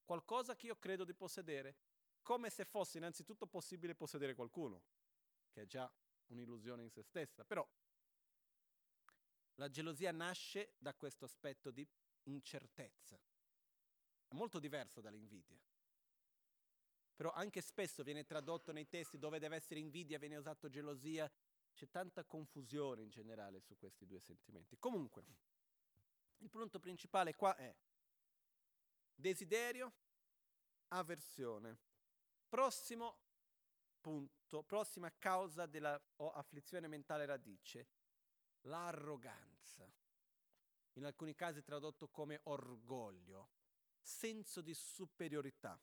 qualcosa che io credo di possedere, come se fosse innanzitutto possibile possedere qualcuno, che è già un'illusione in se stessa. Però la gelosia nasce da questo aspetto di incertezza. È molto diverso dall'invidia però anche spesso viene tradotto nei testi dove deve essere invidia, viene usato gelosia, c'è tanta confusione in generale su questi due sentimenti. Comunque, il punto principale qua è desiderio, avversione. Prossimo punto, prossima causa della o afflizione mentale radice, l'arroganza. In alcuni casi tradotto come orgoglio, senso di superiorità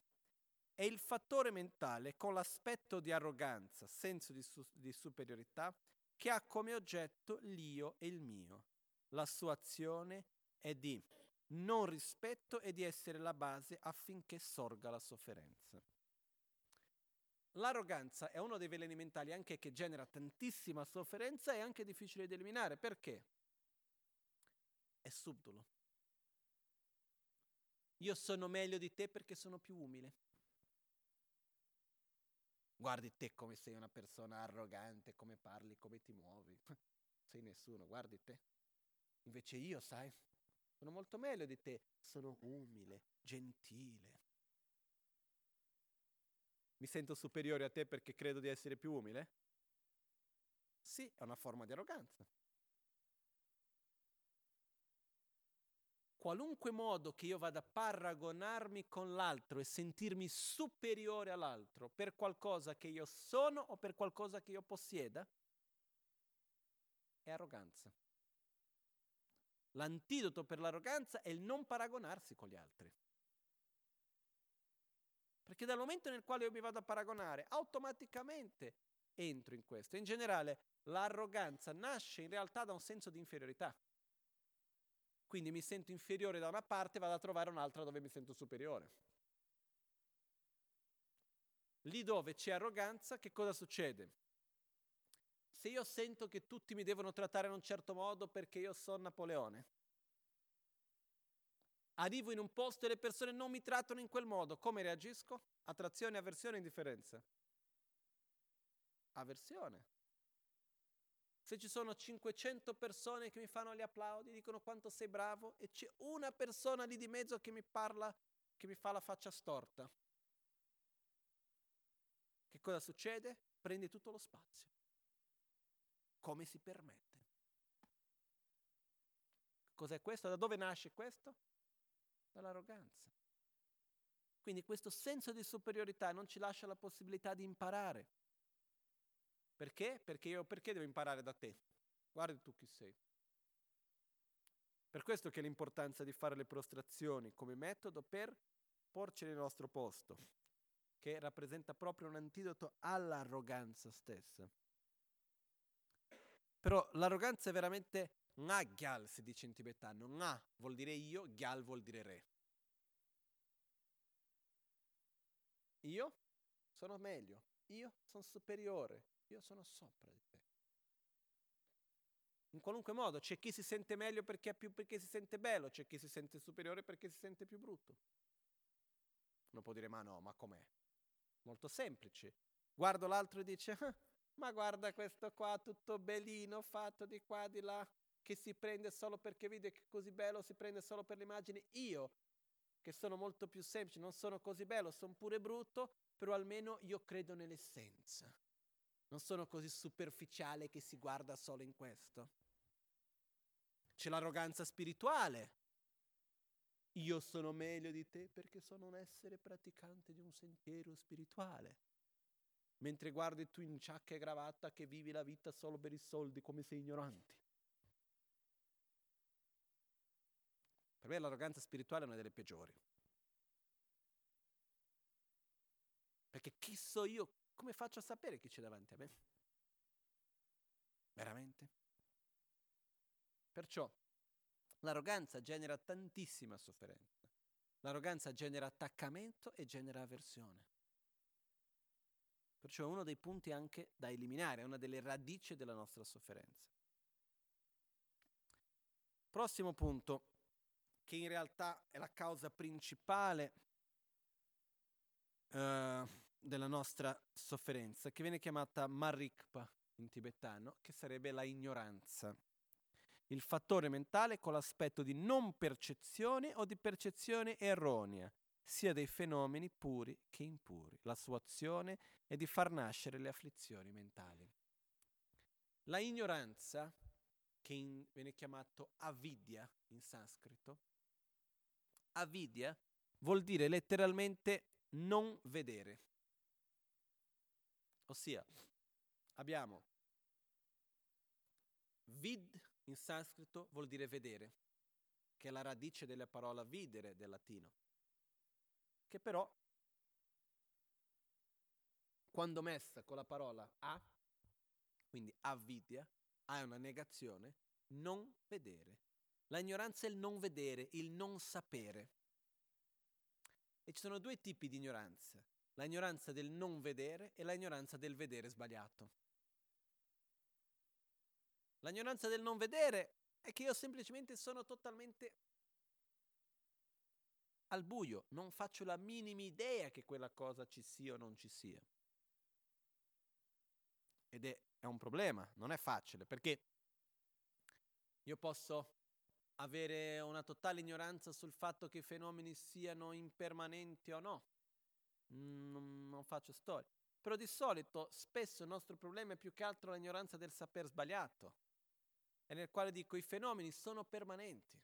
è il fattore mentale con l'aspetto di arroganza, senso di, su- di superiorità, che ha come oggetto l'io e il mio. La sua azione è di non rispetto e di essere la base affinché sorga la sofferenza. L'arroganza è uno dei veleni mentali anche che genera tantissima sofferenza e anche difficile da eliminare. Perché? È subdolo. Io sono meglio di te perché sono più umile. Guardi te come sei una persona arrogante, come parli, come ti muovi. sei nessuno, guardi te. Invece io, sai, sono molto meglio di te. Sono umile, gentile. Mi sento superiore a te perché credo di essere più umile? Sì, è una forma di arroganza. Qualunque modo che io vada a paragonarmi con l'altro e sentirmi superiore all'altro per qualcosa che io sono o per qualcosa che io possieda, è arroganza. L'antidoto per l'arroganza è il non paragonarsi con gli altri. Perché dal momento nel quale io mi vado a paragonare, automaticamente entro in questo. In generale, l'arroganza nasce in realtà da un senso di inferiorità. Quindi mi sento inferiore da una parte vado a trovare un'altra dove mi sento superiore. Lì dove c'è arroganza, che cosa succede? Se io sento che tutti mi devono trattare in un certo modo perché io sono Napoleone, arrivo in un posto e le persone non mi trattano in quel modo, come reagisco? Attrazione, avversione, indifferenza. Avversione. Se ci sono 500 persone che mi fanno gli applaudi, dicono quanto sei bravo, e c'è una persona lì di mezzo che mi parla, che mi fa la faccia storta, che cosa succede? Prendi tutto lo spazio. Come si permette? Cos'è questo? Da dove nasce questo? Dall'arroganza. Quindi questo senso di superiorità non ci lascia la possibilità di imparare. Perché? Perché io perché devo imparare da te? Guarda tu chi sei. Per questo che l'importanza di fare le prostrazioni come metodo per porci nel nostro posto, che rappresenta proprio un antidoto all'arroganza stessa. Però l'arroganza è veramente nga gyal, si dice in tibetano. Nga vuol dire io, gyal vuol dire re. Io sono meglio, io sono superiore, io sono sopra di te. In qualunque modo, c'è chi si sente meglio perché, più, perché si sente bello, c'è chi si sente superiore perché si sente più brutto. Uno può dire, ma no, ma com'è? Molto semplice. Guardo l'altro e dice, ah, ma guarda questo qua, tutto bellino, fatto di qua, di là, che si prende solo perché vede che è così bello, si prende solo per l'immagine. Io, che sono molto più semplice, non sono così bello, sono pure brutto, però almeno io credo nell'essenza. Non sono così superficiale che si guarda solo in questo. C'è l'arroganza spirituale. Io sono meglio di te perché sono un essere praticante di un sentiero spirituale. Mentre guardi tu in giacca e cravatta che vivi la vita solo per i soldi come sei ignorante. Per me l'arroganza spirituale è una delle peggiori. Perché chi so io? Come faccio a sapere chi c'è davanti a me? Veramente? Perciò l'arroganza genera tantissima sofferenza. L'arroganza genera attaccamento e genera avversione. Perciò è uno dei punti anche da eliminare, è una delle radici della nostra sofferenza. Prossimo punto, che in realtà è la causa principale uh, della nostra sofferenza, che viene chiamata Marikpa in tibetano, che sarebbe la ignoranza. Il fattore mentale con l'aspetto di non percezione o di percezione erronea, sia dei fenomeni puri che impuri. La sua azione è di far nascere le afflizioni mentali. La ignoranza, che in, viene chiamato avidya in sanscrito, avidya vuol dire letteralmente non vedere. Ossia, abbiamo vid in sanscrito vuol dire vedere, che è la radice della parola videre del latino, che però quando messa con la parola a, quindi avidya, ha una negazione, non vedere. La ignoranza è il non vedere, il non sapere. E ci sono due tipi di ignoranza, la ignoranza del non vedere e la ignoranza del vedere sbagliato. La ignoranza del non vedere è che io semplicemente sono totalmente al buio, non faccio la minima idea che quella cosa ci sia o non ci sia. Ed è, è un problema, non è facile, perché io posso avere una totale ignoranza sul fatto che i fenomeni siano impermanenti o no. Non, non faccio storia. Però di solito, spesso il nostro problema è più che altro l'ignoranza del saper sbagliato, e nel quale dico i fenomeni sono permanenti.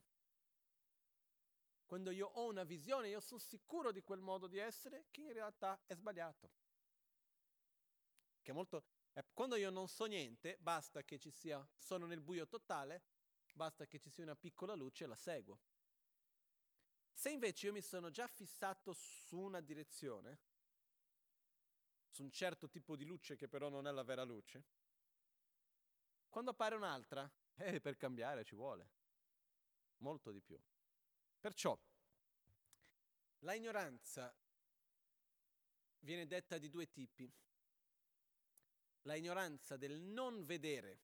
Quando io ho una visione, io sono sicuro di quel modo di essere che in realtà è sbagliato. Che molto, eh, quando io non so niente, basta che ci sia, sono nel buio totale, basta che ci sia una piccola luce e la seguo. Se invece io mi sono già fissato su una direzione, su un certo tipo di luce che però non è la vera luce, quando appare un'altra, eh, per cambiare ci vuole molto di più. Perciò la ignoranza viene detta di due tipi. La ignoranza del non vedere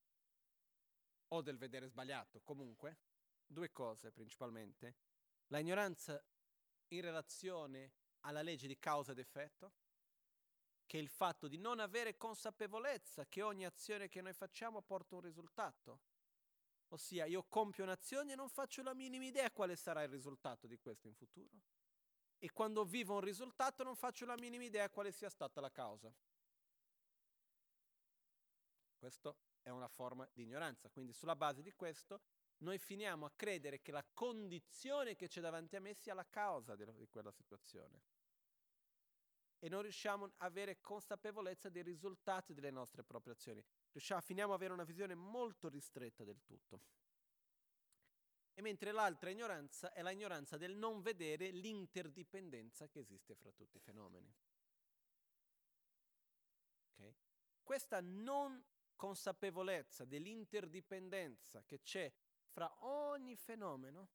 o del vedere sbagliato, comunque, due cose principalmente. La ignoranza in relazione alla legge di causa ed effetto, che è il fatto di non avere consapevolezza che ogni azione che noi facciamo porta un risultato. Ossia, io compio un'azione e non faccio la minima idea quale sarà il risultato di questo in futuro. E quando vivo un risultato non faccio la minima idea quale sia stata la causa. Questo è una forma di ignoranza. Quindi sulla base di questo noi finiamo a credere che la condizione che c'è davanti a me sia la causa di, quella situazione. E non riusciamo ad avere consapevolezza dei risultati delle nostre proprie azioni. Riusciamo, finiamo ad avere una visione molto ristretta del tutto. E mentre l'altra ignoranza è la ignoranza del non vedere l'interdipendenza che esiste fra tutti i fenomeni. Okay? Questa non consapevolezza dell'interdipendenza che c'è fra ogni fenomeno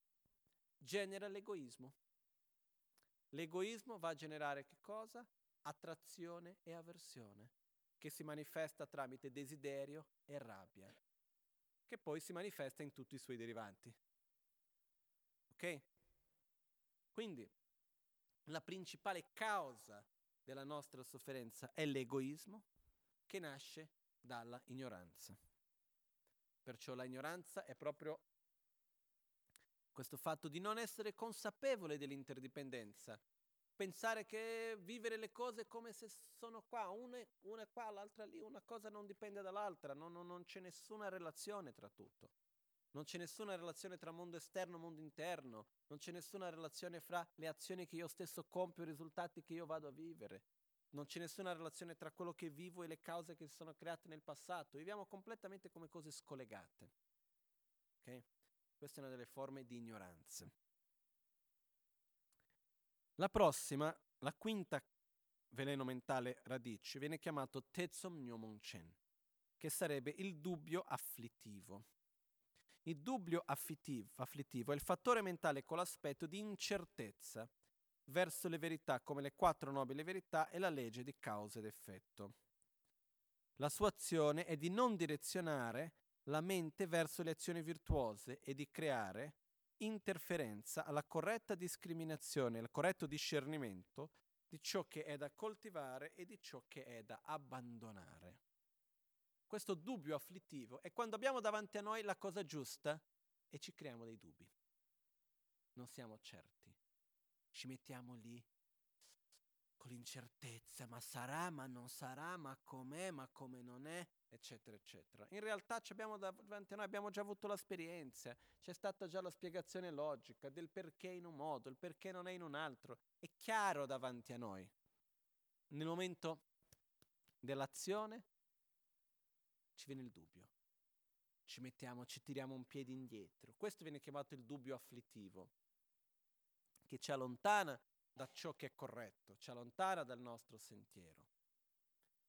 genera l'egoismo. L'egoismo va a generare che cosa? Attrazione e avversione, che si manifesta tramite desiderio e rabbia, che poi si manifesta in tutti i suoi derivanti. Ok? Quindi la principale causa della nostra sofferenza è l'egoismo che nasce dalla ignoranza. Perciò la ignoranza è proprio questo fatto di non essere consapevole dell'interdipendenza, pensare che vivere le cose come se sono qua, una, una qua, l'altra lì, una cosa non dipende dall'altra, non, non, non c'è nessuna relazione tra tutto. Non c'è nessuna relazione tra mondo esterno e mondo interno, non c'è nessuna relazione fra le azioni che io stesso compio e i risultati che io vado a vivere. Non c'è nessuna relazione tra quello che vivo e le cause che si sono create nel passato. Viviamo completamente come cose scollegate. Okay? Questa è una delle forme di ignoranza. La prossima, la quinta veleno mentale radice, viene chiamato Tetsom Nyomon Chen, che sarebbe il dubbio afflittivo. Il dubbio afflittivo, afflittivo è il fattore mentale con l'aspetto di incertezza verso le verità come le quattro nobili verità e la legge di causa ed effetto. La sua azione è di non direzionare la mente verso le azioni virtuose e di creare interferenza alla corretta discriminazione, al corretto discernimento di ciò che è da coltivare e di ciò che è da abbandonare. Questo dubbio afflittivo è quando abbiamo davanti a noi la cosa giusta e ci creiamo dei dubbi. Non siamo certi ci mettiamo lì con l'incertezza, ma sarà, ma non sarà, ma com'è, ma come non è, eccetera, eccetera. In realtà abbiamo davanti a noi, abbiamo già avuto l'esperienza, c'è stata già la spiegazione logica del perché in un modo, il perché non è in un altro, è chiaro davanti a noi. Nel momento dell'azione ci viene il dubbio, ci mettiamo, ci tiriamo un piede indietro. Questo viene chiamato il dubbio afflittivo che ci allontana da ciò che è corretto, ci allontana dal nostro sentiero.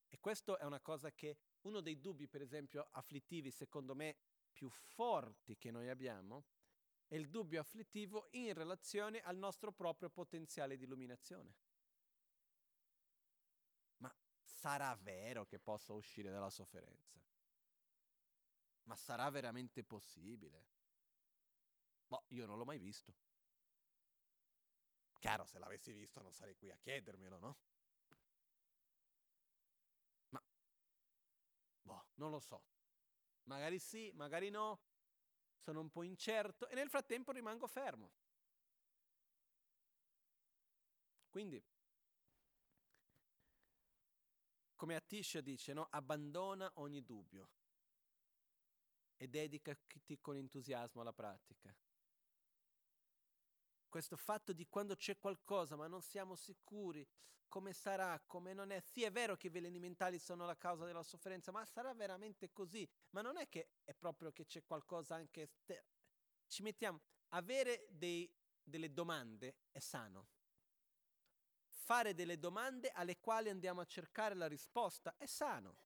E questo è una cosa che uno dei dubbi, per esempio, afflittivi, secondo me, più forti che noi abbiamo, è il dubbio afflittivo in relazione al nostro proprio potenziale di illuminazione. Ma sarà vero che possa uscire dalla sofferenza? Ma sarà veramente possibile? Boh, io non l'ho mai visto. Chiaro, se l'avessi visto non sarei qui a chiedermelo, no? Ma, boh, non lo so. Magari sì, magari no. Sono un po' incerto e nel frattempo rimango fermo. Quindi, come Atisha dice, no? abbandona ogni dubbio e dedicati con entusiasmo alla pratica questo fatto di quando c'è qualcosa ma non siamo sicuri come sarà, come non è. Sì, è vero che i veleni mentali sono la causa della sofferenza, ma sarà veramente così? Ma non è che è proprio che c'è qualcosa anche esterno. Ci mettiamo. Avere dei, delle domande è sano. Fare delle domande alle quali andiamo a cercare la risposta è sano.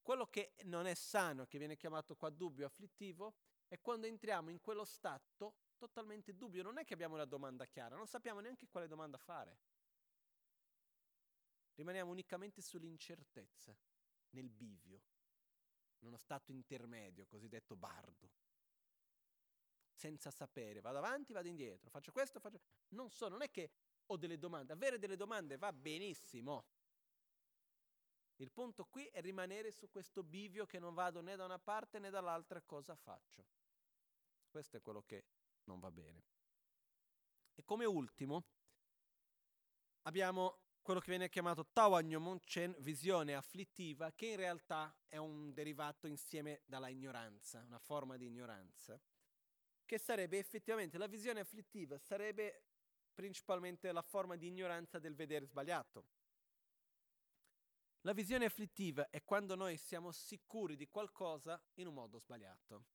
Quello che non è sano, che viene chiamato qua dubbio afflittivo, è quando entriamo in quello stato totalmente dubbio. Non è che abbiamo una domanda chiara, non sappiamo neanche quale domanda fare. Rimaniamo unicamente sull'incertezza, nel bivio, in uno stato intermedio, cosiddetto bardo. Senza sapere, vado avanti, vado indietro, faccio questo, faccio... Non so, non è che ho delle domande. Avere delle domande va benissimo. Il punto qui è rimanere su questo bivio che non vado né da una parte né dall'altra cosa faccio. Questo è quello che non va bene. E come ultimo abbiamo quello che viene chiamato Tawagnomonchen, visione afflittiva, che in realtà è un derivato insieme dalla ignoranza, una forma di ignoranza, che sarebbe effettivamente la visione afflittiva, sarebbe principalmente la forma di ignoranza del vedere sbagliato. La visione afflittiva è quando noi siamo sicuri di qualcosa in un modo sbagliato.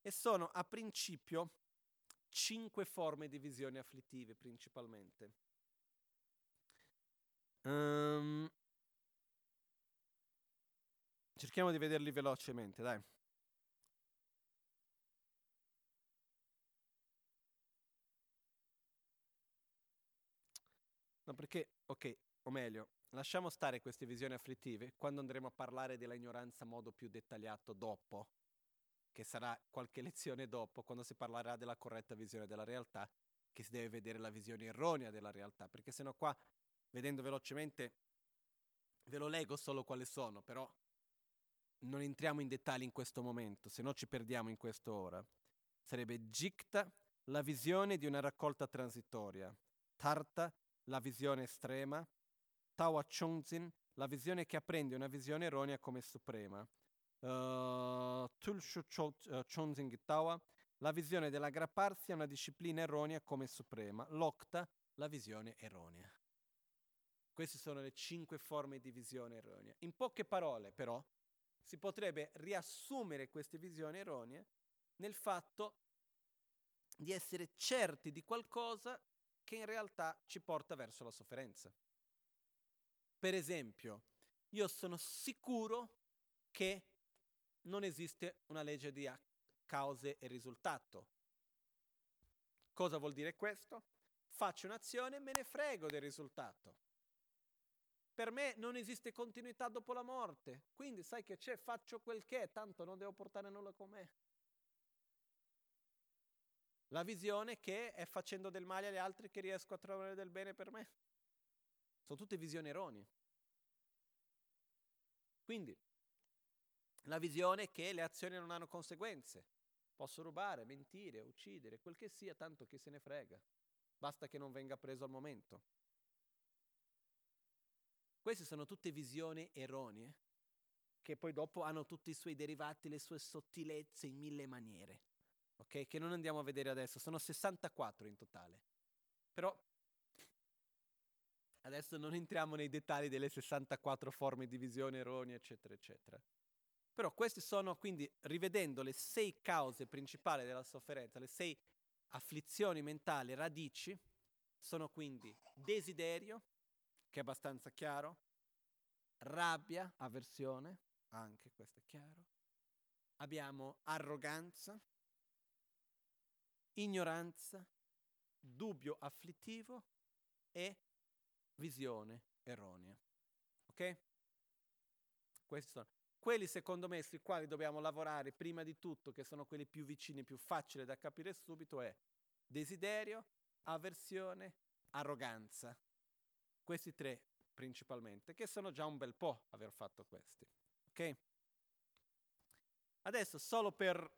E sono a principio cinque forme di visioni afflittive principalmente. Um, cerchiamo di vederli velocemente, dai. No, perché, ok, o meglio, lasciamo stare queste visioni afflittive quando andremo a parlare della ignoranza a modo più dettagliato dopo, che sarà qualche lezione dopo, quando si parlerà della corretta visione della realtà, che si deve vedere la visione erronea della realtà, perché sennò qua vedendo velocemente, ve lo leggo solo quali sono, però non entriamo in dettagli in questo momento, se no ci perdiamo in quest'ora. Sarebbe Jikta, la visione di una raccolta transitoria, Tarta, la visione estrema, Tawa Chonzin, la visione che apprende una visione erronea come suprema, uh, Tulshu Chonzin Tawa, la visione dell'aggrapparsi a una disciplina erronea come suprema, Lokta, la visione erronea. Queste sono le cinque forme di visione erronea. In poche parole, però, si potrebbe riassumere queste visioni erronee nel fatto di essere certi di qualcosa che in realtà ci porta verso la sofferenza. Per esempio, io sono sicuro che non esiste una legge di cause e risultato. Cosa vuol dire questo? Faccio un'azione e me ne frego del risultato. Per me non esiste continuità dopo la morte, quindi sai che c'è, faccio quel che è, tanto non devo portare nulla con me. La visione che è facendo del male agli altri che riesco a trovare del bene per me. Sono tutte visioni erronee. Quindi, la visione che le azioni non hanno conseguenze. Posso rubare, mentire, uccidere, quel che sia, tanto chi se ne frega. Basta che non venga preso al momento. Queste sono tutte visioni erronee, che poi dopo hanno tutti i suoi derivati, le sue sottilezze in mille maniere, ok? Che non andiamo a vedere adesso, sono 64 in totale. Però adesso non entriamo nei dettagli delle 64 forme di visione erronea, eccetera, eccetera. Però queste sono quindi, rivedendo le sei cause principali della sofferenza, le sei afflizioni mentali, radici, sono quindi desiderio, che è abbastanza chiaro, rabbia, avversione, anche questo è chiaro, abbiamo arroganza, ignoranza, dubbio afflittivo e visione erronea. Ok? Questi sono quelli secondo me sui quali dobbiamo lavorare prima di tutto, che sono quelli più vicini, più facili da capire subito, è desiderio, avversione, arroganza. Questi tre principalmente, che sono già un bel po' aver fatto questi. Ok? Adesso, solo per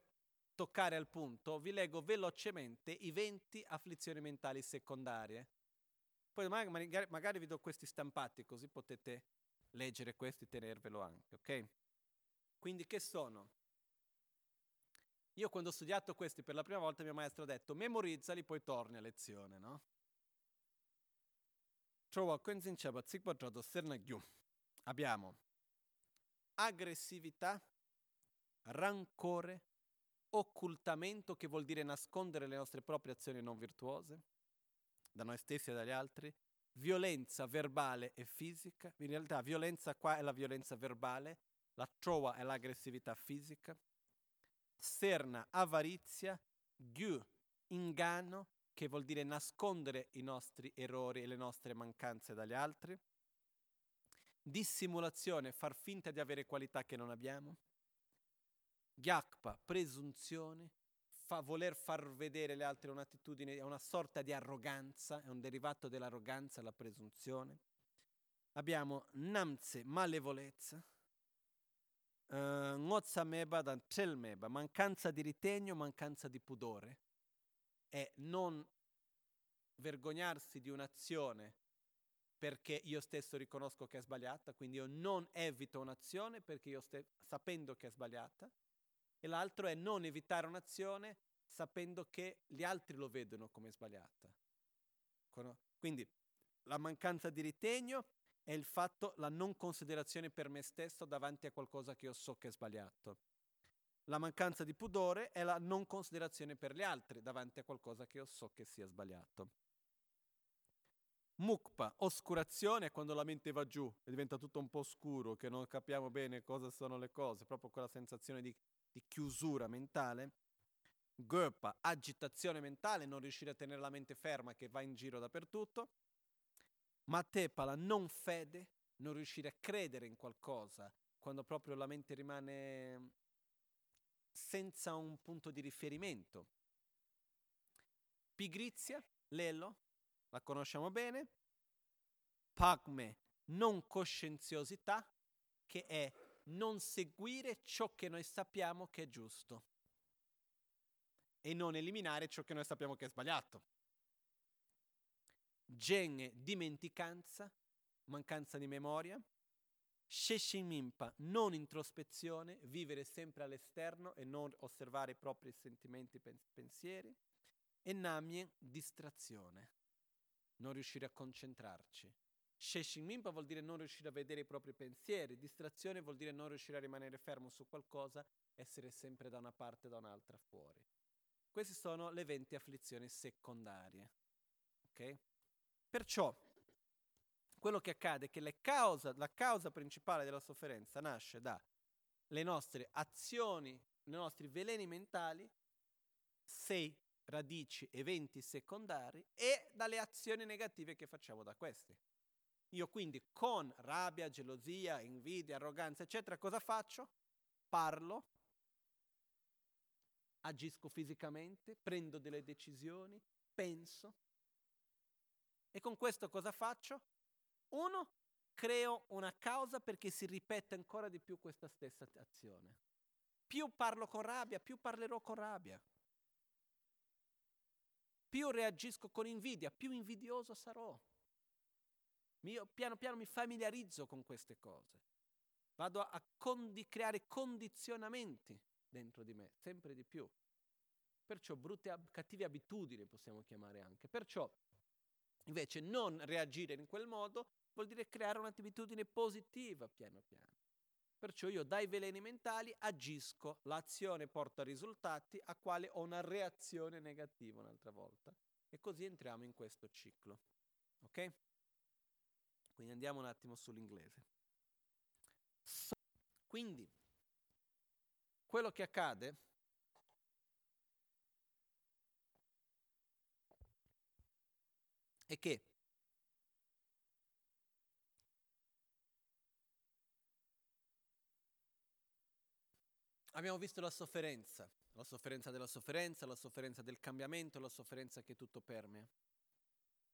toccare al punto, vi leggo velocemente i 20 afflizioni mentali secondarie. Poi magari, magari vi do questi stampati, così potete leggere questi e tenervelo anche, ok? Quindi che sono? Io quando ho studiato questi per la prima volta mio maestro ha detto memorizzali poi torni a lezione, no? Abbiamo aggressività, rancore, occultamento, che vuol dire nascondere le nostre proprie azioni non virtuose da noi stessi e dagli altri, violenza verbale e fisica, in realtà violenza qua è la violenza verbale, la trova è l'aggressività fisica, serna, avarizia, gyu, inganno, che vuol dire nascondere i nostri errori e le nostre mancanze dagli altri, dissimulazione, far finta di avere qualità che non abbiamo, gyakpa, presunzione, fa voler far vedere le altre un'attitudine, è una sorta di arroganza, è un derivato dell'arroganza, la presunzione. Abbiamo namze, malevolezza, uh, ngozameba, dancelmeba, mancanza di ritegno, mancanza di pudore è non vergognarsi di un'azione perché io stesso riconosco che è sbagliata, quindi io non evito un'azione perché io ste- sapendo che è sbagliata, e l'altro è non evitare un'azione sapendo che gli altri lo vedono come sbagliata. Quindi la mancanza di ritegno è il fatto, la non considerazione per me stesso davanti a qualcosa che io so che è sbagliato. La mancanza di pudore è la non considerazione per gli altri davanti a qualcosa che io so che sia sbagliato. Mukpa, oscurazione, è quando la mente va giù e diventa tutto un po' scuro, che non capiamo bene cosa sono le cose, proprio quella sensazione di, di chiusura mentale. Gopa, agitazione mentale, non riuscire a tenere la mente ferma che va in giro dappertutto. Matepa, la non fede, non riuscire a credere in qualcosa, quando proprio la mente rimane senza un punto di riferimento. Pigrizia, l'elo, la conosciamo bene. Pagme, non coscienziosità, che è non seguire ciò che noi sappiamo che è giusto e non eliminare ciò che noi sappiamo che è sbagliato. Gen, dimenticanza, mancanza di memoria. Sheshimimpa, non introspezione, vivere sempre all'esterno e non osservare i propri sentimenti e pensieri. E Namien, distrazione non riuscire a concentrarci. Sheshimimpa vuol dire non riuscire a vedere i propri pensieri, distrazione vuol dire non riuscire a rimanere fermo su qualcosa, essere sempre da una parte o da un'altra fuori. Queste sono le 20 afflizioni secondarie. Okay? Perciò, quello che accade è che causa, la causa principale della sofferenza nasce dalle nostre azioni, dai nostri veleni mentali, sei radici, eventi secondari e dalle azioni negative che facciamo da questi. Io quindi con rabbia, gelosia, invidia, arroganza, eccetera, cosa faccio? Parlo, agisco fisicamente, prendo delle decisioni, penso. E con questo cosa faccio? Uno, creo una causa perché si ripete ancora di più questa stessa azione. Più parlo con rabbia, più parlerò con rabbia più reagisco con invidia, più invidioso sarò. Io piano piano mi familiarizzo con queste cose. Vado a condi- creare condizionamenti dentro di me, sempre di più. Perciò brutte, ab- cattive abitudini possiamo chiamare anche. Perciò invece non reagire in quel modo vuol dire creare un'abitudine positiva piano piano. Perciò io dai veleni mentali agisco, l'azione porta risultati a quale ho una reazione negativa un'altra volta. E così entriamo in questo ciclo. Ok? Quindi andiamo un attimo sull'inglese. Quindi, quello che accade è che Abbiamo visto la sofferenza, la sofferenza della sofferenza, la sofferenza del cambiamento, la sofferenza che tutto permea.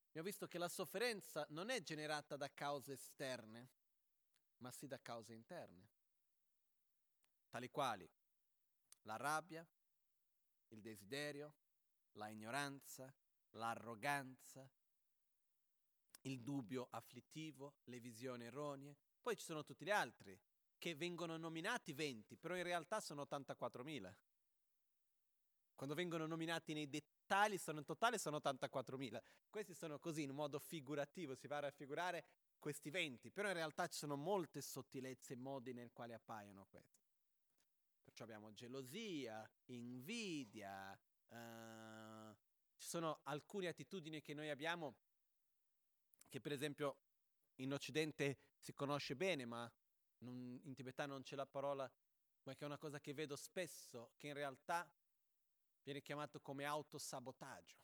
Abbiamo visto che la sofferenza non è generata da cause esterne, ma sì da cause interne, tali quali la rabbia, il desiderio, la ignoranza, l'arroganza, il dubbio afflittivo, le visioni erronee. Poi ci sono tutti gli altri, che vengono nominati 20, però in realtà sono 84.000. Quando vengono nominati nei dettagli, sono in totale sono 84.000. Questi sono così, in modo figurativo, si va a raffigurare questi 20, però in realtà ci sono molte sottilezze e modi nel quali appaiono questi. Perciò abbiamo gelosia, invidia, uh, ci sono alcune attitudini che noi abbiamo che per esempio in Occidente si conosce bene, ma non, in tibetano non c'è la parola, ma che è una cosa che vedo spesso, che in realtà viene chiamato come autosabotaggio.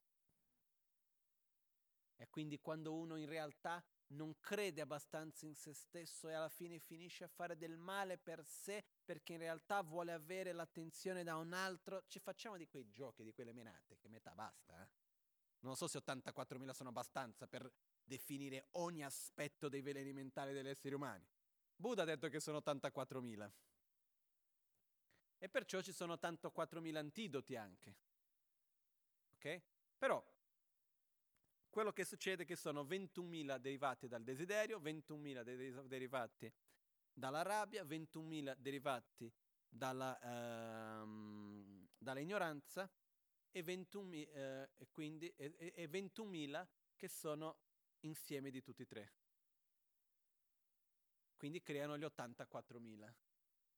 E quindi quando uno in realtà non crede abbastanza in se stesso e alla fine finisce a fare del male per sé perché in realtà vuole avere l'attenzione da un altro, ci facciamo di quei giochi, di quelle menate, che metà basta. Eh? Non so se 84.000 sono abbastanza per definire ogni aspetto dei veleni mentali degli esseri umani. Buddha ha detto che sono 84.000. E perciò ci sono 84.000 antidoti anche. Ok? Però quello che succede è che sono 21.000 derivati dal desiderio, 21.000 de- derivati dalla rabbia, 21.000 derivati dalla, ehm, dall'ignoranza e, 21, eh, quindi, e, e 21.000 che sono insieme di tutti e tre. Quindi creano gli 84.000.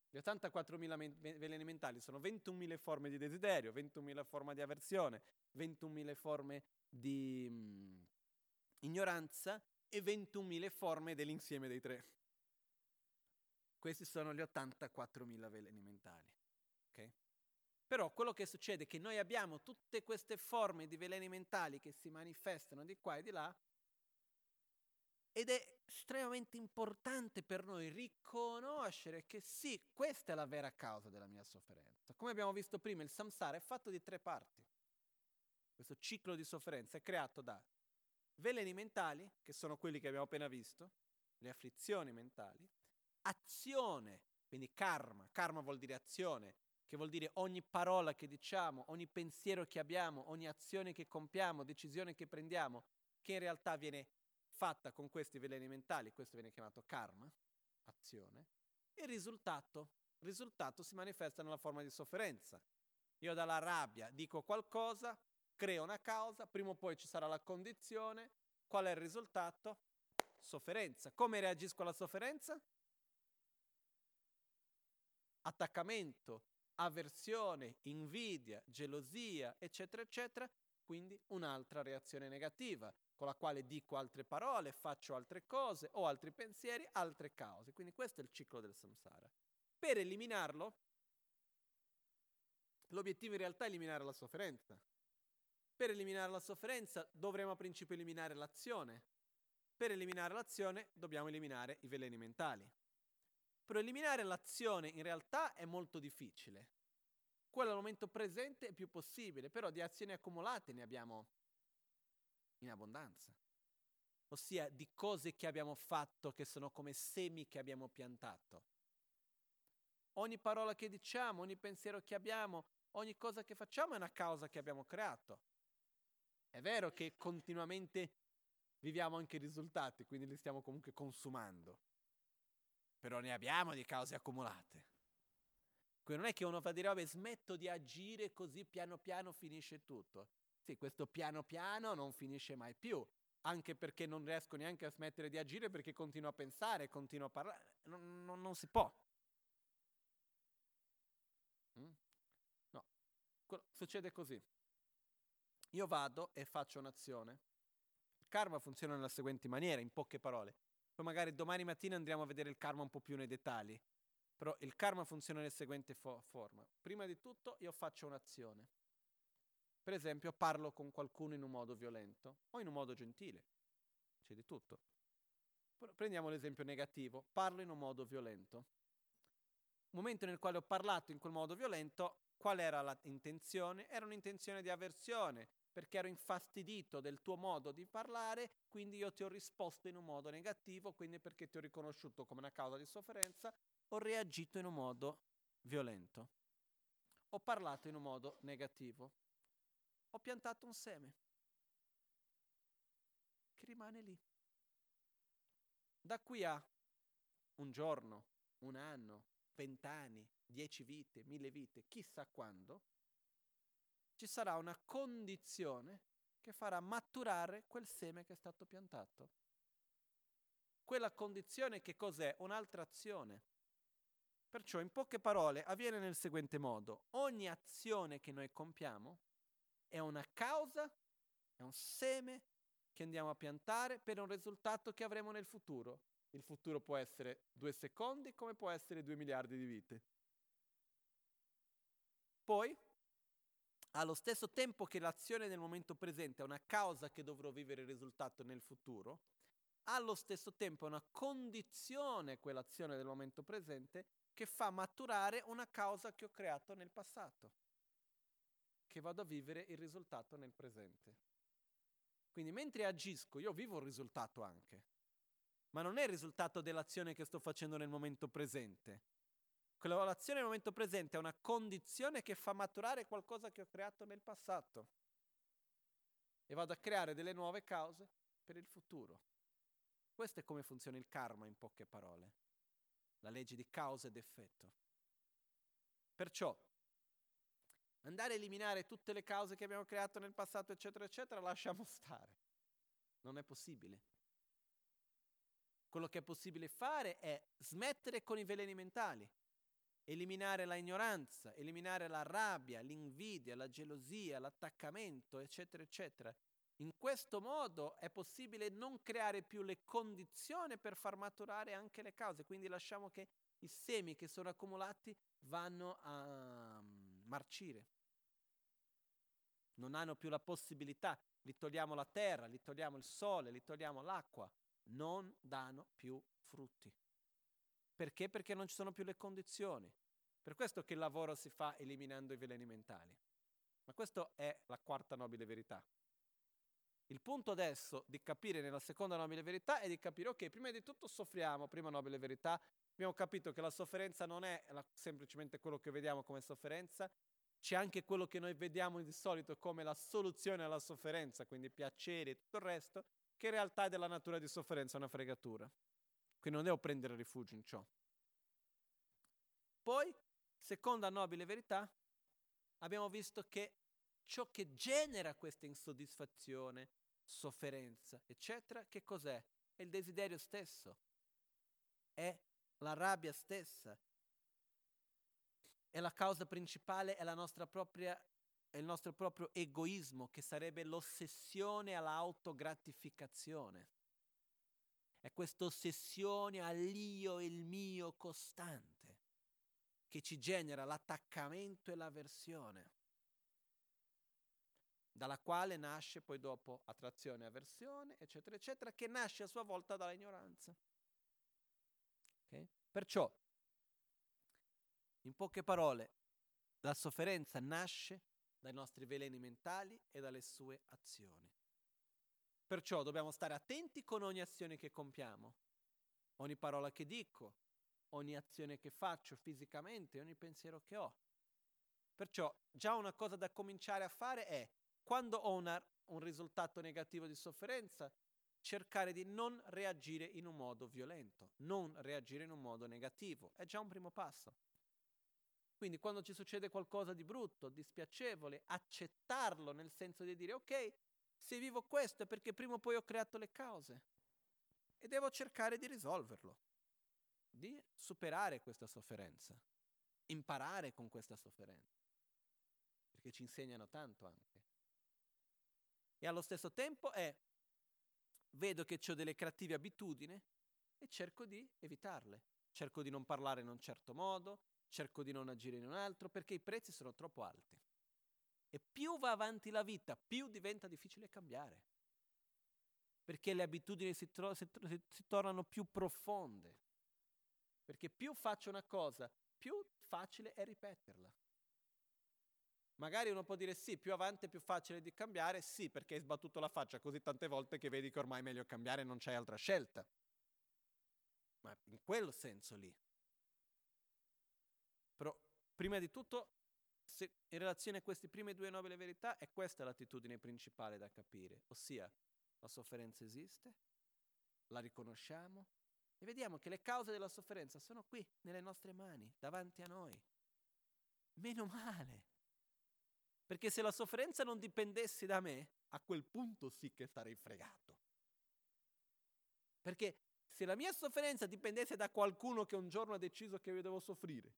Gli 84.000 men- veleni mentali sono 21.000 forme di desiderio, 21.000 forme di avversione, 21.000 forme di mh, ignoranza e 21.000 forme dell'insieme dei tre. Questi sono gli 84.000 veleni mentali. Okay? Però quello che succede è che noi abbiamo tutte queste forme di veleni mentali che si manifestano di qua e di là ed è estremamente importante per noi riconoscere che sì, questa è la vera causa della mia sofferenza. Come abbiamo visto prima, il samsara è fatto di tre parti. Questo ciclo di sofferenza è creato da veleni mentali, che sono quelli che abbiamo appena visto, le afflizioni mentali, azione, quindi karma, karma vuol dire azione, che vuol dire ogni parola che diciamo, ogni pensiero che abbiamo, ogni azione che compiamo, decisione che prendiamo, che in realtà viene fatta con questi veleni mentali, questo viene chiamato karma, azione, e il risultato, il risultato si manifesta nella forma di sofferenza. Io dalla rabbia dico qualcosa, creo una causa, prima o poi ci sarà la condizione, qual è il risultato? Sofferenza. Come reagisco alla sofferenza? Attaccamento, avversione, invidia, gelosia, eccetera, eccetera, quindi un'altra reazione negativa, con la quale dico altre parole, faccio altre cose, ho altri pensieri, altre cause. Quindi questo è il ciclo del samsara. Per eliminarlo, l'obiettivo in realtà è eliminare la sofferenza. Per eliminare la sofferenza dovremo a principio eliminare l'azione. Per eliminare l'azione dobbiamo eliminare i veleni mentali. Però eliminare l'azione in realtà è molto difficile. Quello al momento presente è più possibile, però di azioni accumulate ne abbiamo in abbondanza. Ossia di cose che abbiamo fatto che sono come semi che abbiamo piantato. Ogni parola che diciamo, ogni pensiero che abbiamo, ogni cosa che facciamo è una causa che abbiamo creato. È vero che continuamente viviamo anche i risultati, quindi li stiamo comunque consumando però ne abbiamo di cause accumulate. Quindi non è che uno fa dire, vabbè, smetto di agire così piano piano finisce tutto. Sì, questo piano piano non finisce mai più, anche perché non riesco neanche a smettere di agire perché continuo a pensare, continuo a parlare, non, non, non si può. Mm? No, succede così. Io vado e faccio un'azione. Il karma funziona nella seguente maniera, in poche parole. Poi magari domani mattina andremo a vedere il karma un po' più nei dettagli. Però il karma funziona nella seguente fo- forma. Prima di tutto io faccio un'azione. Per esempio parlo con qualcuno in un modo violento o in un modo gentile. C'è di tutto. Prendiamo l'esempio negativo. Parlo in un modo violento. Momento nel quale ho parlato in quel modo violento, qual era l'intenzione? Era un'intenzione di avversione, perché ero infastidito del tuo modo di parlare, quindi io ti ho risposto in un modo negativo, quindi perché ti ho riconosciuto come una causa di sofferenza, ho reagito in un modo violento. Ho parlato in un modo negativo. Ho piantato un seme che rimane lì. Da qui a un giorno, un anno, vent'anni, dieci vite, mille vite, chissà quando, ci sarà una condizione che farà maturare quel seme che è stato piantato. Quella condizione che cos'è? Un'altra azione. Perciò in poche parole avviene nel seguente modo. Ogni azione che noi compiamo è una causa, è un seme che andiamo a piantare per un risultato che avremo nel futuro. Il futuro può essere due secondi come può essere due miliardi di vite. Poi allo stesso tempo che l'azione nel momento presente è una causa che dovrò vivere il risultato nel futuro, allo stesso tempo è una condizione quell'azione del momento presente che fa maturare una causa che ho creato nel passato, che vado a vivere il risultato nel presente. Quindi mentre agisco io vivo il risultato anche, ma non è il risultato dell'azione che sto facendo nel momento presente, Collaborazione nel momento presente è una condizione che fa maturare qualcosa che ho creato nel passato. e vado a creare delle nuove cause per il futuro. Questo è come funziona il karma in poche parole, la legge di causa ed effetto. Perciò andare a eliminare tutte le cause che abbiamo creato nel passato, eccetera, eccetera, lasciamo stare. Non è possibile. Quello che è possibile fare è smettere con i veleni mentali, eliminare la ignoranza, eliminare la rabbia, l'invidia, la gelosia, l'attaccamento, eccetera, eccetera. In questo modo è possibile non creare più le condizioni per far maturare anche le cause, quindi lasciamo che i semi che sono accumulati vanno a mm, marcire. Non hanno più la possibilità, li togliamo la terra, li togliamo il sole, li togliamo l'acqua, non danno più frutti. Perché? Perché non ci sono più le condizioni. Per questo che il lavoro si fa eliminando i veleni mentali. Ma questa è la quarta nobile verità. Il punto adesso di capire nella seconda nobile verità è di capire, ok, prima di tutto soffriamo, prima nobile verità, abbiamo capito che la sofferenza non è la, semplicemente quello che vediamo come sofferenza, c'è anche quello che noi vediamo di solito come la soluzione alla sofferenza, quindi piacere e tutto il resto, che in realtà è della natura di sofferenza una fregatura. Quindi non devo prendere rifugio in ciò. Poi, seconda nobile verità, abbiamo visto che ciò che genera questa insoddisfazione, sofferenza, eccetera, che cos'è? È il desiderio stesso, è la rabbia stessa, è la causa principale, è la propria il nostro proprio egoismo, che sarebbe l'ossessione all'autogratificazione. È questa ossessione all'io e il mio costante che ci genera l'attaccamento e l'avversione, dalla quale nasce poi dopo attrazione e avversione, eccetera, eccetera, che nasce a sua volta dalla ignoranza. Okay? Perciò, in poche parole, la sofferenza nasce dai nostri veleni mentali e dalle sue azioni. Perciò dobbiamo stare attenti con ogni azione che compiamo, ogni parola che dico, ogni azione che faccio fisicamente, ogni pensiero che ho. Perciò già una cosa da cominciare a fare è, quando ho una, un risultato negativo di sofferenza, cercare di non reagire in un modo violento, non reagire in un modo negativo. È già un primo passo. Quindi quando ci succede qualcosa di brutto, di spiacevole, accettarlo nel senso di dire ok, se vivo questo è perché prima o poi ho creato le cause e devo cercare di risolverlo, di superare questa sofferenza, imparare con questa sofferenza, perché ci insegnano tanto anche. E allo stesso tempo è, vedo che ho delle cattive abitudini e cerco di evitarle, cerco di non parlare in un certo modo, cerco di non agire in un altro perché i prezzi sono troppo alti. E più va avanti la vita, più diventa difficile cambiare. Perché le abitudini si, tro- si, si, si tornano più profonde. Perché più faccio una cosa, più facile è ripeterla. Magari uno può dire sì, più avanti è più facile di cambiare, sì, perché hai sbattuto la faccia così tante volte che vedi che ormai è meglio cambiare e non c'è altra scelta. Ma in quel senso lì. Prima di tutto, in relazione a queste prime due nobili verità, è questa l'attitudine principale da capire, ossia la sofferenza esiste, la riconosciamo e vediamo che le cause della sofferenza sono qui, nelle nostre mani, davanti a noi. Meno male. Perché se la sofferenza non dipendesse da me, a quel punto sì che sarei fregato. Perché se la mia sofferenza dipendesse da qualcuno che un giorno ha deciso che io devo soffrire,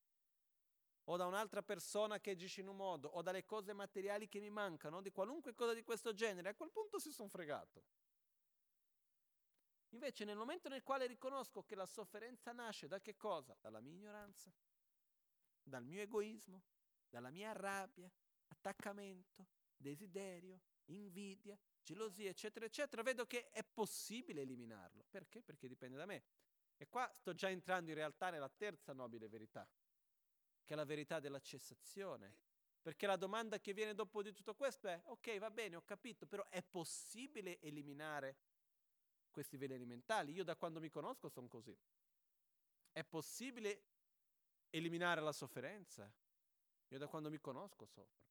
o da un'altra persona che agisce in un modo, o dalle cose materiali che mi mancano, di qualunque cosa di questo genere, a quel punto si sono fregato. Invece nel momento nel quale riconosco che la sofferenza nasce da che cosa? Dalla mia ignoranza, dal mio egoismo, dalla mia rabbia, attaccamento, desiderio, invidia, gelosia, eccetera, eccetera, vedo che è possibile eliminarlo. Perché? Perché dipende da me. E qua sto già entrando in realtà nella terza nobile verità, che è la verità della cessazione. Perché la domanda che viene dopo di tutto questo è, ok, va bene, ho capito, però è possibile eliminare questi veleni mentali? Io da quando mi conosco sono così. È possibile eliminare la sofferenza? Io da quando mi conosco soffro.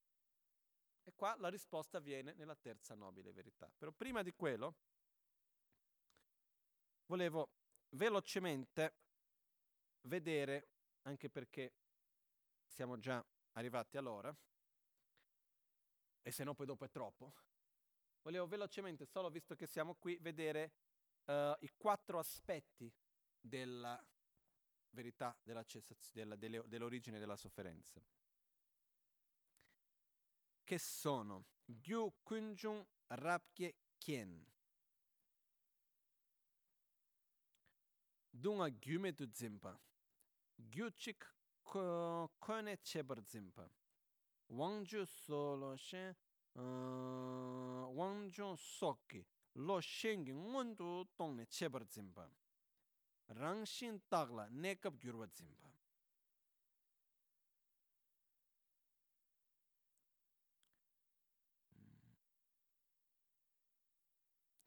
E qua la risposta viene nella terza nobile verità. Però prima di quello volevo velocemente vedere, anche perché siamo già arrivati all'ora, e se no poi dopo è troppo, volevo velocemente, solo visto che siamo qui, vedere uh, i quattro aspetti della verità della della, delle, dell'origine della sofferenza, che sono Gyu Kunjung Rapkye Kien. Dunga Gyume Du Zimpa, Gyuchik Kone Chebar Zimpa, Wangju Solo Shen, Wangju Soki, Lo Shengi Ngondu Tongne Chebar Zimpa. rangshin tagla nekab gyurwa zimba.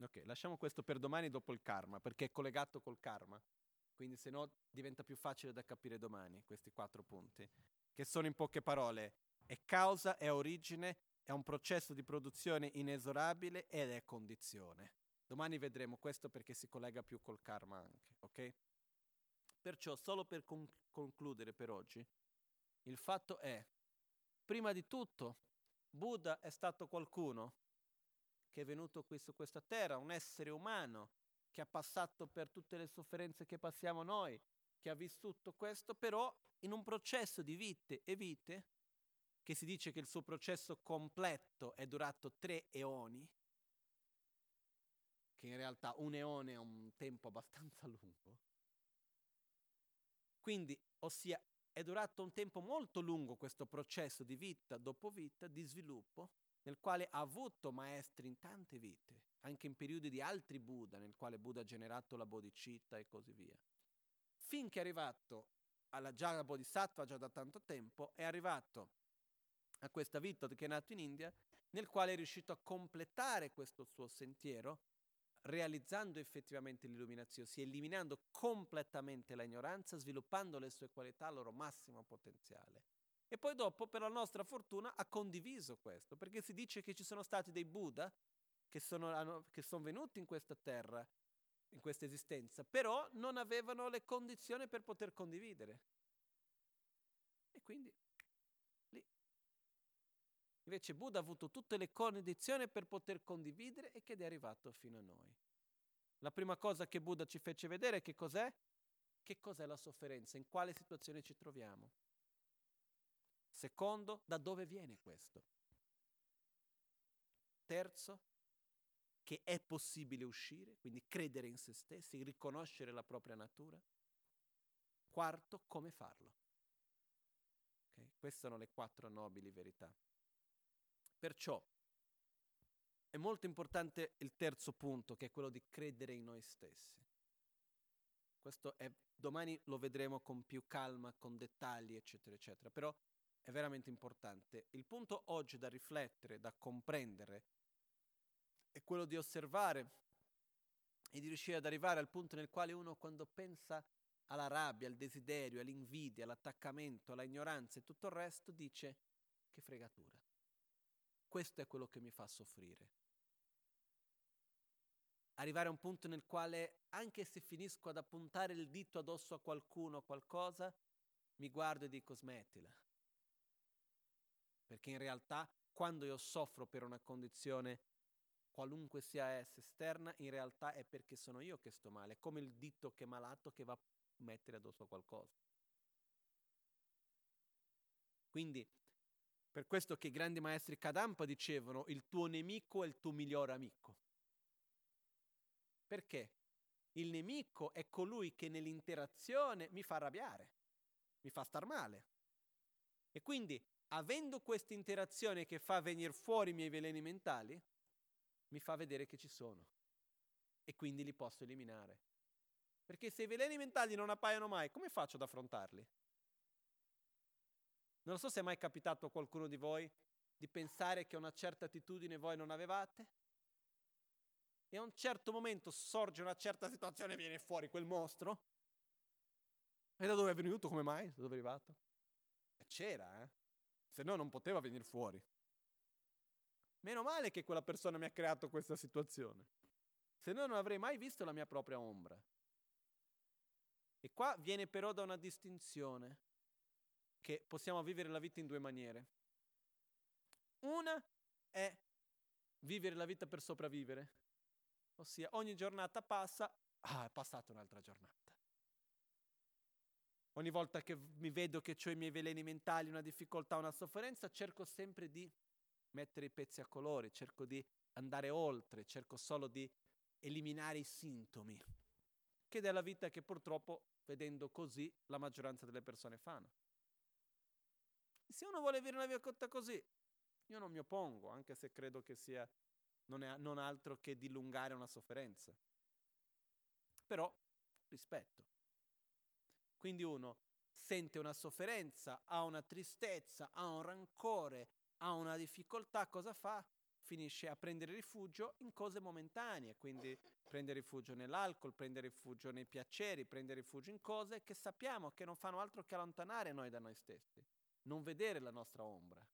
Ok, lasciamo questo per domani dopo il karma, perché è collegato col karma. Quindi se no diventa più facile da capire domani questi quattro punti, che sono in poche parole, è causa, è origine, è un processo di produzione inesorabile ed è condizione. Domani vedremo questo perché si collega più col karma anche, ok? Perciò, solo per con- concludere per oggi, il fatto è, prima di tutto, Buddha è stato qualcuno che è venuto qui su questa terra, un essere umano che ha passato per tutte le sofferenze che passiamo noi, che ha vissuto questo, però in un processo di vite e vite, che si dice che il suo processo completo è durato tre eoni, che in realtà un eone è un tempo abbastanza lungo. Quindi, ossia, è durato un tempo molto lungo questo processo di vita dopo vita, di sviluppo, nel quale ha avuto maestri in tante vite, anche in periodi di altri Buddha, nel quale Buddha ha generato la bodhicitta e così via. Finché è arrivato alla Jara Bodhisattva già da tanto tempo, è arrivato a questa vita che è nato in India, nel quale è riuscito a completare questo suo sentiero realizzando effettivamente l'illuminazione, si eliminando completamente la ignoranza, sviluppando le sue qualità al loro massimo potenziale. E poi dopo, per la nostra fortuna, ha condiviso questo, perché si dice che ci sono stati dei Buddha che sono, hanno, che sono venuti in questa terra, in questa esistenza, però non avevano le condizioni per poter condividere. E quindi Invece Buddha ha avuto tutte le condizioni per poter condividere e che è arrivato fino a noi. La prima cosa che Buddha ci fece vedere che cos'è? Che cos'è la sofferenza? In quale situazione ci troviamo? Secondo, da dove viene questo? Terzo, che è possibile uscire, quindi credere in se stessi, riconoscere la propria natura. Quarto, come farlo. Okay? Queste sono le quattro nobili verità. Perciò è molto importante il terzo punto, che è quello di credere in noi stessi. Questo è, domani lo vedremo con più calma, con dettagli, eccetera, eccetera, però è veramente importante. Il punto oggi da riflettere, da comprendere, è quello di osservare e di riuscire ad arrivare al punto nel quale uno quando pensa alla rabbia, al desiderio, all'invidia, all'attaccamento, alla ignoranza e tutto il resto, dice che fregatura. Questo è quello che mi fa soffrire. Arrivare a un punto nel quale, anche se finisco ad appuntare il dito addosso a qualcuno o qualcosa, mi guardo e dico smettila. Perché in realtà, quando io soffro per una condizione, qualunque sia essa esterna, in realtà è perché sono io che sto male, è come il dito che è malato che va a mettere addosso qualcosa. Quindi per questo che i grandi maestri Kadampa dicevano il tuo nemico è il tuo migliore amico. Perché? Il nemico è colui che nell'interazione mi fa arrabbiare, mi fa star male. E quindi, avendo questa interazione che fa venire fuori i miei veleni mentali, mi fa vedere che ci sono. E quindi li posso eliminare. Perché se i veleni mentali non appaiono mai, come faccio ad affrontarli? Non so se è mai capitato a qualcuno di voi di pensare che una certa attitudine voi non avevate e a un certo momento sorge una certa situazione e viene fuori quel mostro. E da dove è venuto? Come mai? Da dove è arrivato? C'era, eh? Se no non poteva venire fuori. Meno male che quella persona mi ha creato questa situazione. Se no non avrei mai visto la mia propria ombra. E qua viene però da una distinzione che possiamo vivere la vita in due maniere. Una è vivere la vita per sopravvivere, ossia ogni giornata passa, ah, è passata un'altra giornata. Ogni volta che mi vedo che ho i miei veleni mentali, una difficoltà, una sofferenza, cerco sempre di mettere i pezzi a colori, cerco di andare oltre, cerco solo di eliminare i sintomi, che è la vita che purtroppo, vedendo così, la maggioranza delle persone fanno. Se uno vuole vivere una vita così, io non mi oppongo, anche se credo che sia non, è, non altro che dilungare una sofferenza. Però rispetto. Quindi uno sente una sofferenza, ha una tristezza, ha un rancore, ha una difficoltà, cosa fa? Finisce a prendere rifugio in cose momentanee, quindi prende rifugio nell'alcol, prende rifugio nei piaceri, prende rifugio in cose che sappiamo che non fanno altro che allontanare noi da noi stessi, non vedere la nostra ombra,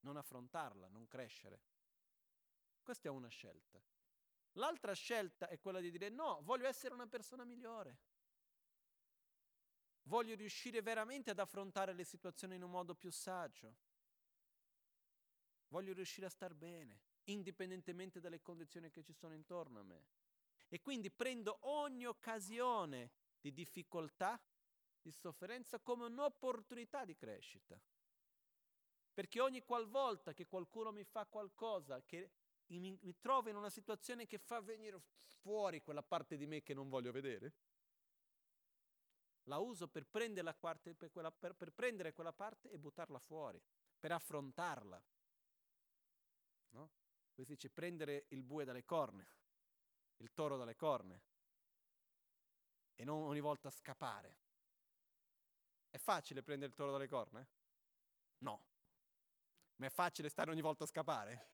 non affrontarla, non crescere. Questa è una scelta. L'altra scelta è quella di dire no, voglio essere una persona migliore. Voglio riuscire veramente ad affrontare le situazioni in un modo più saggio. Voglio riuscire a star bene, indipendentemente dalle condizioni che ci sono intorno a me. E quindi prendo ogni occasione di difficoltà, di sofferenza, come un'opportunità di crescita. Perché ogni qualvolta che qualcuno mi fa qualcosa, che mi, mi trovo in una situazione che fa venire fuori quella parte di me che non voglio vedere, la uso per prendere, parte, per, quella, per, per prendere quella parte e buttarla fuori, per affrontarla. No? Questo dice prendere il bue dalle corna, il toro dalle corna, e non ogni volta scappare. È facile prendere il toro dalle corna? No. Ma è facile stare ogni volta a scappare?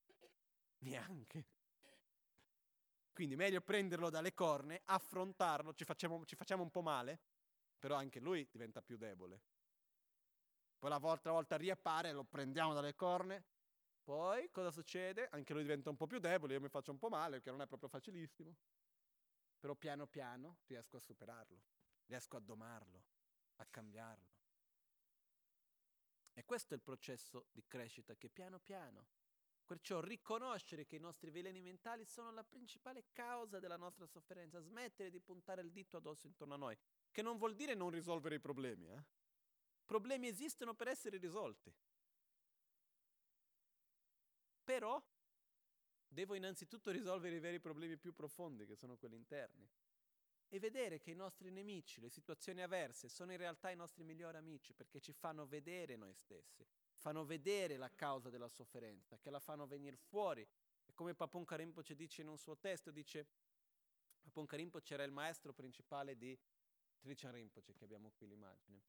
Neanche. Quindi meglio prenderlo dalle corne, affrontarlo, ci facciamo, ci facciamo un po' male, però anche lui diventa più debole. Poi la volta, volta riappare, lo prendiamo dalle corne, poi cosa succede? Anche lui diventa un po' più debole, io mi faccio un po' male, perché non è proprio facilissimo. Però piano piano riesco a superarlo, riesco a domarlo, a cambiarlo. E questo è il processo di crescita che piano piano. Perciò riconoscere che i nostri veleni mentali sono la principale causa della nostra sofferenza, smettere di puntare il dito addosso intorno a noi, che non vuol dire non risolvere i problemi. Eh? Problemi esistono per essere risolti. Però devo innanzitutto risolvere i veri problemi più profondi, che sono quelli interni. E vedere che i nostri nemici, le situazioni avverse, sono in realtà i nostri migliori amici, perché ci fanno vedere noi stessi, fanno vedere la causa della sofferenza, che la fanno venire fuori. E come Papon Karimpo ci dice in un suo testo, dice, Papon Karimpo era il maestro principale di Trichan Rinpoche, che abbiamo qui l'immagine.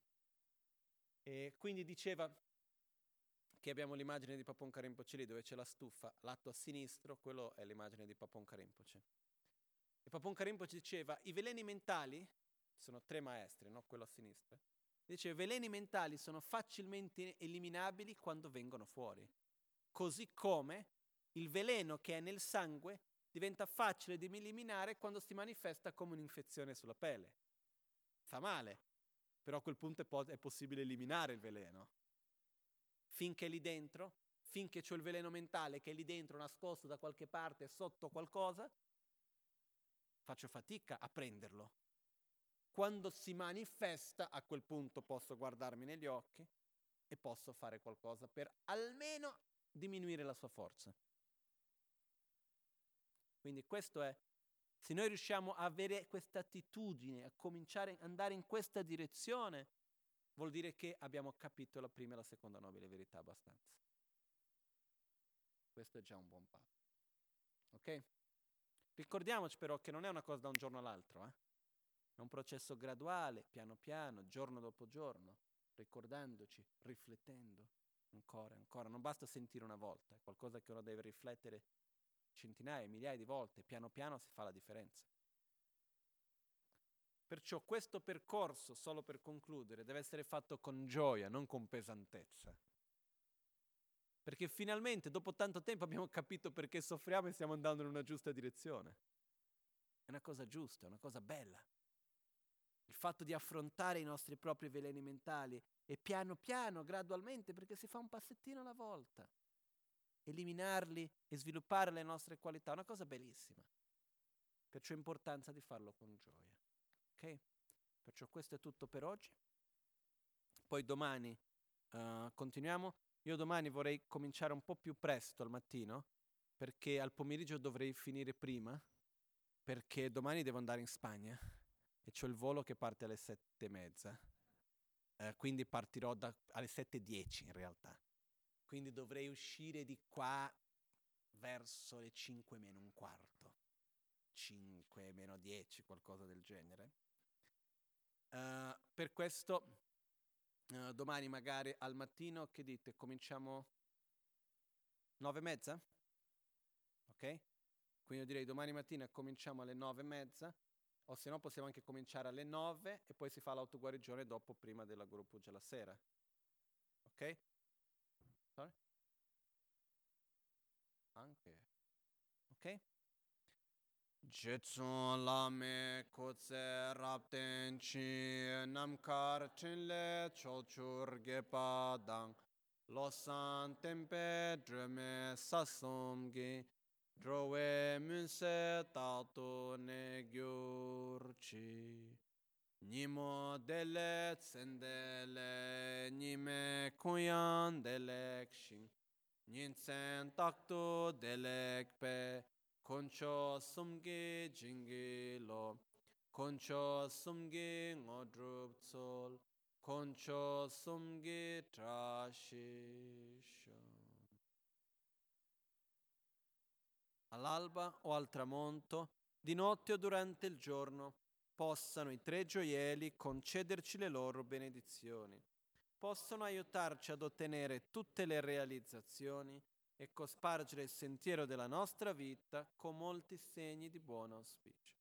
E quindi diceva che abbiamo l'immagine di Paponka Rinpoche lì dove c'è la stufa, lato a sinistro, quello è l'immagine di Paponka Rinpoche. E Paponka Rinpoche diceva, i veleni mentali, sono tre maestri, no? quello a sinistra, diceva, i veleni mentali sono facilmente eliminabili quando vengono fuori, così come il veleno che è nel sangue diventa facile di eliminare quando si manifesta come un'infezione sulla pelle fa male, però a quel punto è, po- è possibile eliminare il veleno. Finché è lì dentro, finché c'è il veleno mentale che è lì dentro nascosto da qualche parte sotto qualcosa, faccio fatica a prenderlo. Quando si manifesta, a quel punto posso guardarmi negli occhi e posso fare qualcosa per almeno diminuire la sua forza. Quindi questo è se noi riusciamo a avere questa attitudine, a cominciare ad andare in questa direzione, vuol dire che abbiamo capito la prima e la seconda nobile verità abbastanza. Questo è già un buon passo. Ok? Ricordiamoci però che non è una cosa da un giorno all'altro, eh? è un processo graduale, piano piano, giorno dopo giorno, ricordandoci, riflettendo ancora ancora. Non basta sentire una volta, è qualcosa che uno deve riflettere centinaia, migliaia di volte, piano piano si fa la differenza. Perciò questo percorso, solo per concludere, deve essere fatto con gioia, non con pesantezza. Perché finalmente, dopo tanto tempo, abbiamo capito perché soffriamo e stiamo andando in una giusta direzione. È una cosa giusta, è una cosa bella. Il fatto di affrontare i nostri propri veleni mentali e piano piano, gradualmente, perché si fa un passettino alla volta, eliminarli e sviluppare le nostre qualità, una cosa bellissima. Perciò è importanza di farlo con gioia. Ok? Perciò questo è tutto per oggi. Poi domani uh, continuiamo. Io domani vorrei cominciare un po' più presto al mattino, perché al pomeriggio dovrei finire prima, perché domani devo andare in Spagna e ho il volo che parte alle sette e mezza. Eh, quindi partirò da, alle 7.10 in realtà. Quindi dovrei uscire di qua verso le 5 meno un quarto. 5 meno 10, qualcosa del genere. Uh, per questo uh, domani magari al mattino, che dite, cominciamo 9 e mezza? Ok? Quindi io direi domani mattina cominciamo alle 9 e mezza, o se no possiamo anche cominciare alle 9 e poi si fa l'autoguarigione dopo, prima della gruppo la sera. Ok? Sorry? Anche. Ok? Jetsun lame kutse rapten chi namkar chinle cholchur gepa dang losan tempe dreme sasum gi drowe munse tato ne gyurchi Nimo dele tsendele nime kuyan delek shing Nintsen takto delek pe Koncho sumge jinge lo, koncho sumge ngodrup tsol, koncho sumge trashisho. All'alba o al tramonto, di notte o durante il giorno, possano i tre gioielli concederci le loro benedizioni, possano aiutarci ad ottenere tutte le realizzazioni e cospargere il sentiero della nostra vita con molti segni di buon auspicio.